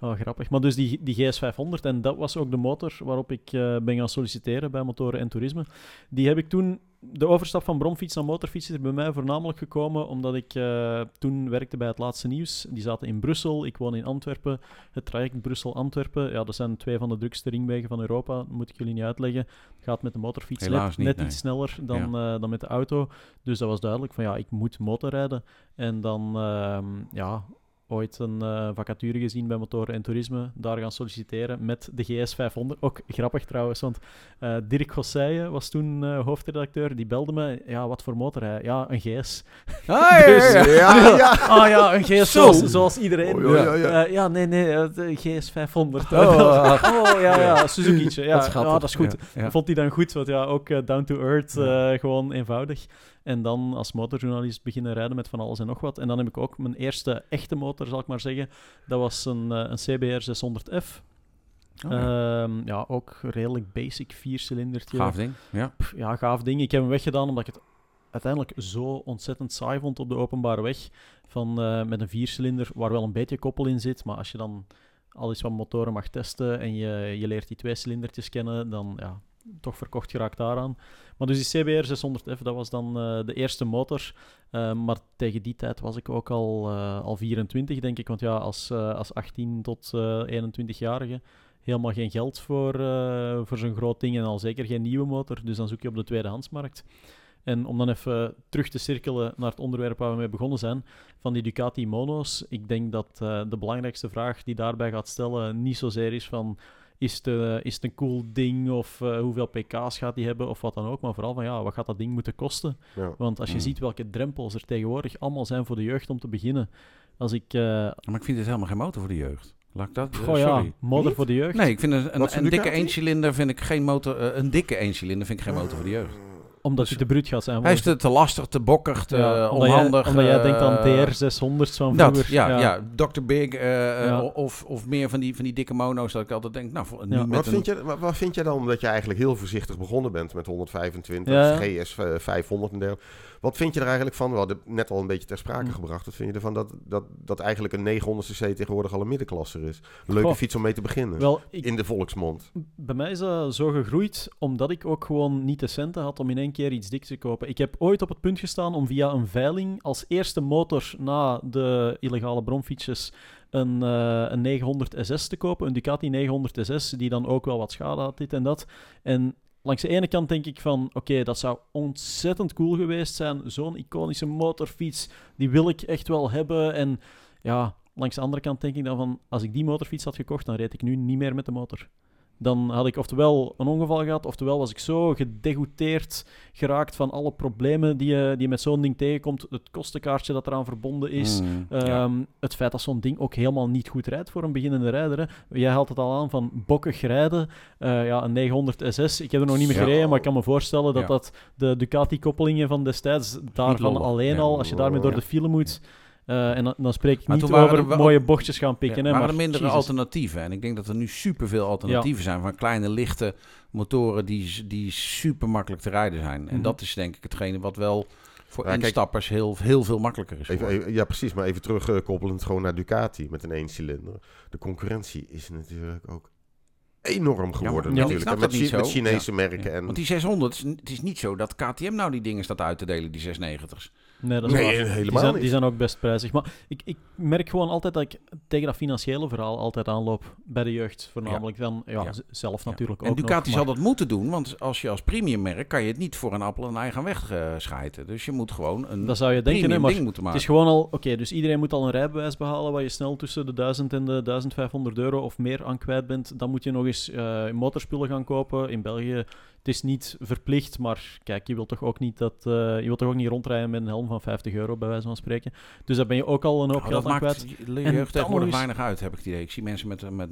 Oh, grappig. Maar dus die, die GS500, en dat was ook de motor waarop ik eh, ben gaan solliciteren bij Motoren en Toerisme. Die heb ik toen, de overstap van bromfiets naar motorfiets is er bij mij voornamelijk gekomen omdat ik eh, toen werkte bij het laatste nieuws. Die zaten in Brussel, ik woon in Antwerpen. Het traject Brussel-Antwerpen, ja, dat zijn twee van de drukste ringwegen van Europa, dat moet ik jullie niet uitleggen. Het gaat met de motorfiets net, niet, net nee. iets sneller dan, eh, dan met de auto. Dus dat was duidelijk van ja, ik moet motorrijden. En dan ehm, ja, ooit een eh, vacature gezien bij Motoren en Toerisme. Daar gaan solliciteren met de GS500. Ook grappig trouwens, want eh, Dirk Gosseijen was toen eh, hoofdredacteur. Die belde me, ja, wat voor motor hij? Ja, een GS. Ah, ja, Dus- ja, ja. Ja, ja. Ah ja, een GS Zo. zoals, zoals iedereen. Oh, ja, ja, ja. Ja, nee, nee, de GS500. Oh, oh ja, ja, Suzuki'tje. Ja, Wat schattig. ja, dat is goed. Vond hij dan goed, want ja, ook down to earth, gewoon eenvoudig. En dan als motorjournalist beginnen rijden met van alles en nog wat. En dan heb ik ook mijn eerste echte motor, zal ik maar zeggen. Dat was een, eh, een CBR 600F. Oh, ja. Ehm, ja, ook redelijk basic viercilindertje. Gaaf ding. Ja. Pff, ja, gaaf ding. Ik heb hem weggedaan omdat ik het uiteindelijk zo ontzettend saai vond op de openbare weg. Van, eh, met een viercilinder waar wel een beetje koppel in zit. Maar als je dan al eens wat motoren mag testen en je, je leert die twee cilindertjes kennen, dan ja, toch verkocht geraakt daaraan. Maar dus die CBR 600F, dat was dan eh, de eerste motor. Eh, maar tegen die tijd was ik ook al, eh, al 24, denk ik. Want ja, als, als 18 tot eh 21-jarige helemaal geen geld voor, voor zo'n groot ding en al zeker geen nieuwe motor. Dus dan zoek je op de tweedehandsmarkt. En om dan even terug te cirkelen naar het onderwerp waar we mee begonnen zijn, van die Ducati Mono's. Ik denk dat de belangrijkste vraag die daarbij gaat stellen niet zozeer is van is het, eh, is het een cool ding of eh, hoeveel pk's gaat die hebben of wat dan ook, maar vooral van ja, wat gaat dat ding moeten kosten? Ja. Want als je Hmm. ziet welke drempels er tegenwoordig allemaal zijn voor de jeugd om te beginnen. Als ik, eh Maar ik vind het helemaal geen motor voor de jeugd. Laat ik dat... goh ja, motor voor de jeugd. Nee, ik vind een, een, een dikke eencilinder vind ik geen motor. een dikke eencilinder vind ik geen motor voor de jeugd. Omdat dus- hij te bruut gaat zijn. Hij is te, te lastig, te bokkig, te Ja, eh, omdat jij- onhandig. omdat jij denkt aan eh, DR600's van vroeger. Dat, ja, ja. Dr. Big eh, eh, Ja. of, of meer van die, van die dikke mono's dat ik altijd denk, nou, nu Ja. Wat een... vind, je, wat, wat vind je dan dat je eigenlijk heel voorzichtig begonnen bent met 125 Ja. of GS 500 en dergelijke. Wat vind je er eigenlijk van? We hadden net al een beetje ter sprake Hm. gebracht. Wat vind je ervan dat, dat, dat eigenlijk een 900cc tegenwoordig al een middenklasser is? Een leuke Goh. fiets om mee te beginnen. Wel, ik, in de volksmond. bij mij is dat zo gegroeid omdat ik ook gewoon niet de centen had om in één keer iets dik te kopen. Ik heb ooit op het punt gestaan om via een veiling als eerste motor na de illegale bromfietsjes een, eh, een 900 SS te kopen. Een Ducati 900 SS, die dan ook wel wat schade had, dit en dat. En langs de ene kant denk ik van, oké, dat zou ontzettend cool geweest zijn. Zo'n iconische motorfiets, die wil ik echt wel hebben. En ja, langs de andere kant denk ik dan van, als ik die motorfiets had gekocht, dan reed ik nu niet meer met de motor. Dan had ik oftewel een ongeval gehad, oftewel was ik zo gedegouteerd geraakt van alle problemen die je, die je met zo'n ding tegenkomt. Het kostenkaartje dat eraan verbonden is. Mm, ja. Ehm, Het feit dat zo'n ding ook helemaal niet goed rijdt voor een beginnende rijder. Hè. Jij haalt het al aan van bokkig rijden. Eh, ja, een 900 SS. Ik heb er nog niet meer Ja. gereden, maar ik kan me voorstellen dat Ja. dat de Ducati-koppelingen van destijds daarvan alleen al, als je daarmee door de file moet. Eh, en dan, dan spreek ik Maar niet over er wel- mooie bochtjes gaan pikken. Ja, hè, maar er mindere alternatieven. En ik denk dat er nu superveel alternatieven zijn van kleine, lichte motoren die, die super makkelijk te rijden zijn. En Mhm. dat is denk ik hetgene wat wel voor Ja, kijk- instappers heel, heel veel makkelijker is. Even, geworden. even- ja, precies. Maar even terugkoppelend gewoon naar Ducati met een eencilinder. De concurrentie is natuurlijk ook enorm geworden maar- natuurlijk. met, Chi- met. Chinese merken. En, Want die 600, is- het is niet zo dat KTM nou die dingen staat uit te delen, die 690's. Nee, dat is Nee, waar. helemaal die zijn, niet. Die zijn ook best prijzig. Maar ik, ik merk gewoon altijd dat ik tegen dat financiële verhaal altijd aanloop. Bij de jeugd voornamelijk. Dan, ja, zelf Ja. natuurlijk En ook Ducati nog, zal maar- dat moeten doen, want als je als premiummerk kan je het niet voor een appel en ei gaan wegschijten. Dus je moet gewoon een Dat zou je denken, premium maar ding moeten Het maken. is gewoon al... Oké, dus iedereen moet al een rijbewijs behalen waar je snel tussen de 1000 en de 1500 euro of meer aan kwijt bent. Dan moet je nog eens eh, motorspullen gaan kopen. In België, het is niet verplicht, maar kijk, je wilt toch ook niet, dat, eh, je wilt toch ook niet rondrijden met een helm van 50 euro, bij wijze van spreken. Dus daar ben je ook al een hoop Oh, geld dat aan maakt kwijt. jeugd dan tegenwoordig eens- weinig uit, heb ik het idee. Ik zie mensen met, met,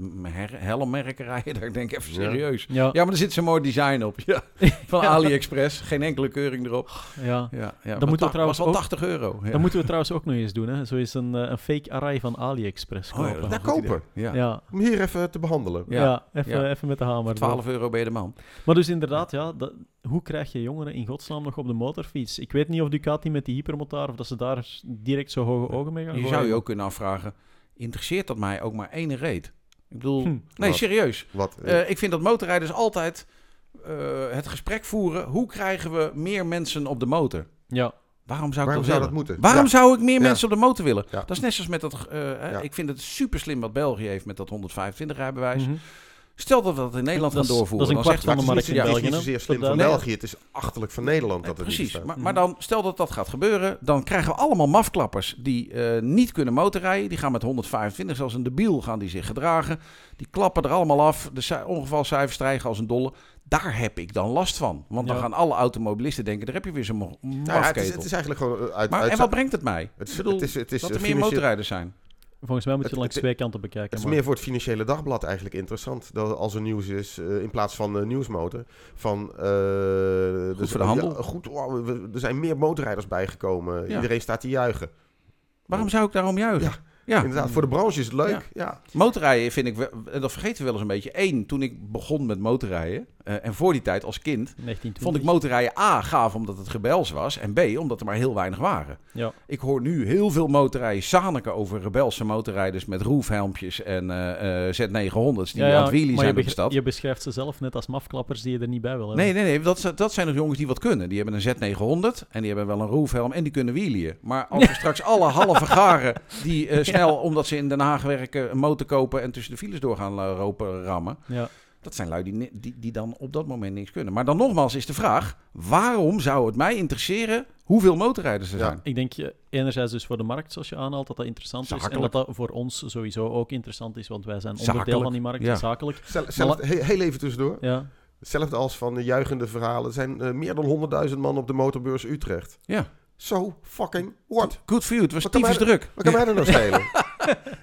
helmmerken rijden, daar denk ik even serieus. Ja, Ja, maar er zit zo'n mooi design op. Ja. Van. AliExpress, geen enkele keuring erop. ja. Ja, ja. moeten we Was ta- trouwens was wel ook- 80 euro. Ja. Dat moeten we trouwens ook nog eens doen. Hè. Zo is een, eh, een fake array van AliExpress Oh, ja, kopen. dat is Daar goed kopen. Ja. ja. Om hier even te behandelen. Ja, Ja, even, ja. even met de hamer. 12 euro ben je de man. Maar dus inderdaad, ja, dat, hoe krijg je jongeren in godsnaam nog op de motorfiets? Ik weet niet of Ducati met die hypermotor, of dat ze daar direct zo hoge ogen mee gaan Je gooien. zou je ook kunnen afvragen, interesseert dat mij ook maar één reet? Ik bedoel, Hm. nee, Wat? serieus. Wat, Eh, ik vind dat motorrijders altijd eh, het gesprek voeren. Hoe krijgen we meer mensen op de motor? Ja, Waarom zou ik waarom dat zou dat willen? moeten? Waarom Ja. zou ik meer Ja. mensen op de motor willen? Ja. Dat is net zoals met dat... eh. Ik vind het super slim wat België heeft met dat 125 rijbewijs. mhm. Stel dat we dat in Nederland Dat gaan doorvoeren. dat is een kwart van de markt het in België. het is niet zozeer slim van België. Het is achterlijk van Nederland dat het niet Precies, maar, maar dan stel dat dat gaat gebeuren, dan krijgen we allemaal mafklappers die eh, niet kunnen motorrijden. Die gaan met 125, zoals een debiel, gaan die zich gedragen. Die klappen er allemaal af, de ci- ongevalcijfers stijgen als een dolle. Daar heb ik dan last van. Want dan Ja. gaan alle automobilisten denken, daar heb je weer zo'n Nou ja, het, is, mafketel. het is eigenlijk gewoon eh, uit... maar, uit en wat brengt het mij? het is, bedoel, het is, het is dat eh, er meer financieel- motorrijders zijn. Volgens mij moet je Het- langs het- twee kanten bekijken. Het is maar- meer voor het financiële dagblad eigenlijk interessant. Dat als er nieuws is, eh, in plaats van eh, nieuwsmotor. Van, eh, dus- voor de handel. ja, goed, wow, we- er zijn meer motorrijders bijgekomen. Ja. Iedereen staat te juichen. Waarom zou ik daarom juichen? Ja. Ja, Inderdaad, voor de branche is het leuk. Ja. motorrijden vind ik, wel- en dat vergeten we wel eens een beetje. Eén, toen ik begon met motorrijden, eh, en voor die tijd als kind, 1920. vond ik motorrijden A gaaf omdat het rebels was. En B omdat er maar heel weinig waren. Ja. Ik hoor nu heel veel motorrijden zaniken over rebelse motorrijders met roofhelmpjes en eh, eh, Z900's die Ja, ja, aan het wheelie zijn op de stad. je beschrijft ze zelf net als mafklappers die je er niet bij wil hebben. Nee, nee, nee. Dat, dat zijn nog jongens die wat kunnen. Die hebben een Z900 en die hebben wel een roofhelm en die kunnen wheelien. Maar als we straks alle halve garen die snel, omdat ze in Den Haag werken, een motor kopen en tussen de files door gaan ropen rammen. Ja. Dat zijn lui die, die, die dan op dat moment niks kunnen. Maar dan nogmaals is de vraag, waarom zou het mij interesseren hoeveel motorrijders er Ja. zijn? Ik denk je enerzijds dus voor de markt, zoals je aanhaalt, dat dat interessant is. En dat dat voor ons sowieso ook interessant is, want wij zijn onderdeel Zakelijk, van die markt, ja. zakelijk. Zel- zelf- he- heel even tussendoor. Ja. Hetzelfde als van de juichende verhalen. Er zijn eh, meer dan 100.000 man op de motorbeurs Utrecht. Ja. So fucking what? Good for you, het was mij- druk. Wat kan mij er nou schelen?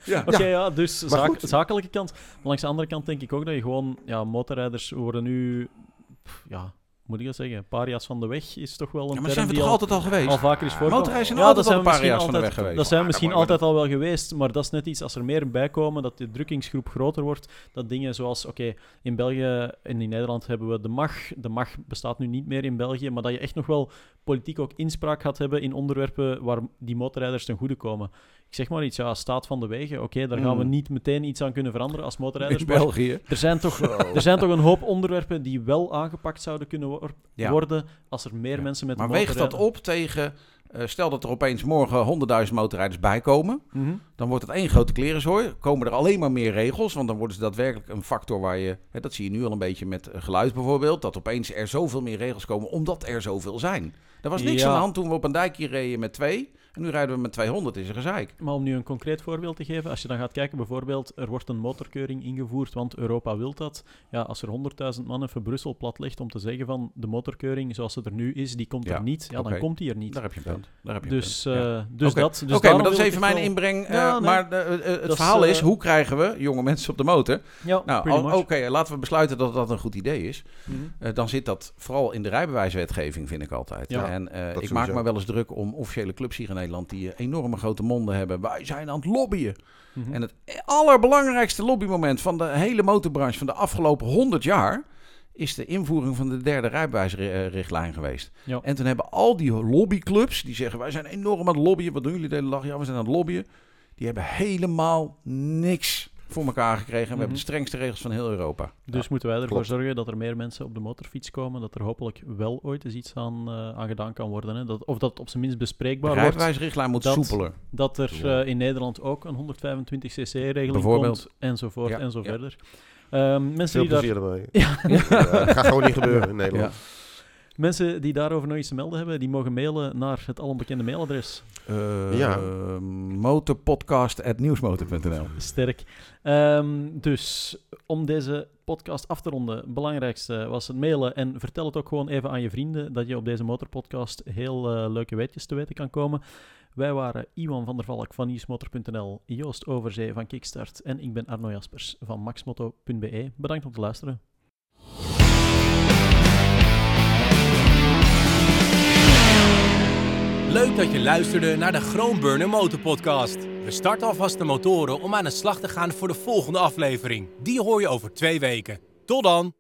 Ja. Oké, ja. dus zaak- zakelijke kant. Maar langs de andere kant denk ik ook dat je gewoon... Ja, motorrijders worden nu... pff, Ja, moet ik dat zeggen, paria's van de weg is toch wel een Ja, maar term zijn we die toch al, altijd al geweest? al vaker is voorgekomen. Motorrijden zijn Ja, dat al jaar van de weg geweest. Dat zijn we misschien altijd al wel geweest, maar dat is net iets als er meer bij komen, dat de drukkingsgroep groter wordt, dat dingen zoals, oké, in België en in Nederland hebben we de MAG. De MAG bestaat nu niet meer in België, maar dat je echt nog wel politiek ook inspraak gaat hebben in onderwerpen waar die motorrijders ten goede komen. Ik zeg maar iets, ja, staat van de wegen, oké, daar gaan we Mm. niet meteen iets aan kunnen veranderen als motorrijders, in maar België. er zijn toch... Er zijn toch een hoop onderwerpen die wel aangepakt zouden kunnen Ja. worden als er meer Ja. mensen met Maar de weegt dat op tegen... eh, stel dat er opeens morgen 100.000 motorrijders bijkomen. Mhm. Dan wordt het één grote klerenzooi. Komen er alleen maar meer regels. Want dan worden ze daadwerkelijk een factor waar je... Hè, dat zie je nu al een beetje met eh, geluid bijvoorbeeld. Dat opeens er zoveel meer regels komen omdat er zoveel zijn. Er was niks Ja. aan de hand toen we op een dijkje reden met twee. En nu rijden we met 200. Is er gezeik. Maar om nu een concreet voorbeeld te geven, als je dan gaat kijken, bijvoorbeeld, er wordt een motorkeuring ingevoerd, want Europa wil dat. Ja, als er 100.000 man even Brussel plat legt om te zeggen van de motorkeuring zoals ze er nu is, die komt Ja, er niet, ja, dan komt die er niet. Daar heb je een punt. Daar heb je Dus, een punt. eh, Ja. dus Oké. dat. Dus Oké, maar dat is even mijn wel- inbreng. eh, Ja, nee. Maar eh, het Dat is, verhaal is, hoe krijgen we jonge mensen op de motor? Ja, Nou, oké, laten we besluiten dat dat een goed idee is. Mhm. Eh, dan zit dat vooral in de rijbewijswetgeving, vind ik altijd. Ja, en eh, ik maak me wel eens druk om officiële clubs hier in Nederland die eh, enorme grote monden hebben. Wij zijn aan het lobbyen. Mhm. En het allerbelangrijkste lobbymoment van de hele motorbranche van de afgelopen 100 jaar is de invoering van de derde rijbewijsrichtlijn geweest. Ja. En toen hebben al die lobbyclubs die zeggen wij zijn enorm aan het lobbyen. Wat doen jullie de hele dag? Ja, we zijn aan het lobbyen. Die hebben helemaal niks voor elkaar gekregen. En we Mhm. hebben de strengste regels van heel Europa. Dus moeten wij ervoor klopt. zorgen dat er meer mensen op de motorfiets komen, dat er hopelijk wel ooit eens iets aan, eh, aan gedaan kan worden. Hè? Dat, of dat op zijn minst De bespreekbaar wordt. rijbewijsrichtlijn moet dat- soepeler. Dat er Ja. eh, in Nederland ook een 125cc-regeling Bijvoorbeeld. komt, enzovoort Ja, en zo ja. verder. Ehm, mensen, Veel die daar, plezier ermee. Ja. Ja, het gaat gewoon niet gebeuren in Nederland. Mensen die daarover nog iets te melden hebben, die mogen mailen naar het alombekende mailadres. Eh, Ja. Motorpodcast.nieuwsmotor.nl Sterk. Ehm, dus om deze podcast af te ronden, het belangrijkste was het mailen. En vertel het ook gewoon even aan je vrienden dat je op deze motorpodcast heel eh, leuke weetjes te weten kan komen. Wij waren Iwan van der Valk van nieuwsmotor.nl, Joost Overzee van Kickstart en ik ben Arno Jaspers van maxmoto.be. Bedankt om te luisteren. Leuk dat je luisterde naar de Groenburner Motorpodcast. We starten alvast de motoren om aan de slag te gaan voor de volgende aflevering. Die hoor je over twee weken. Tot dan!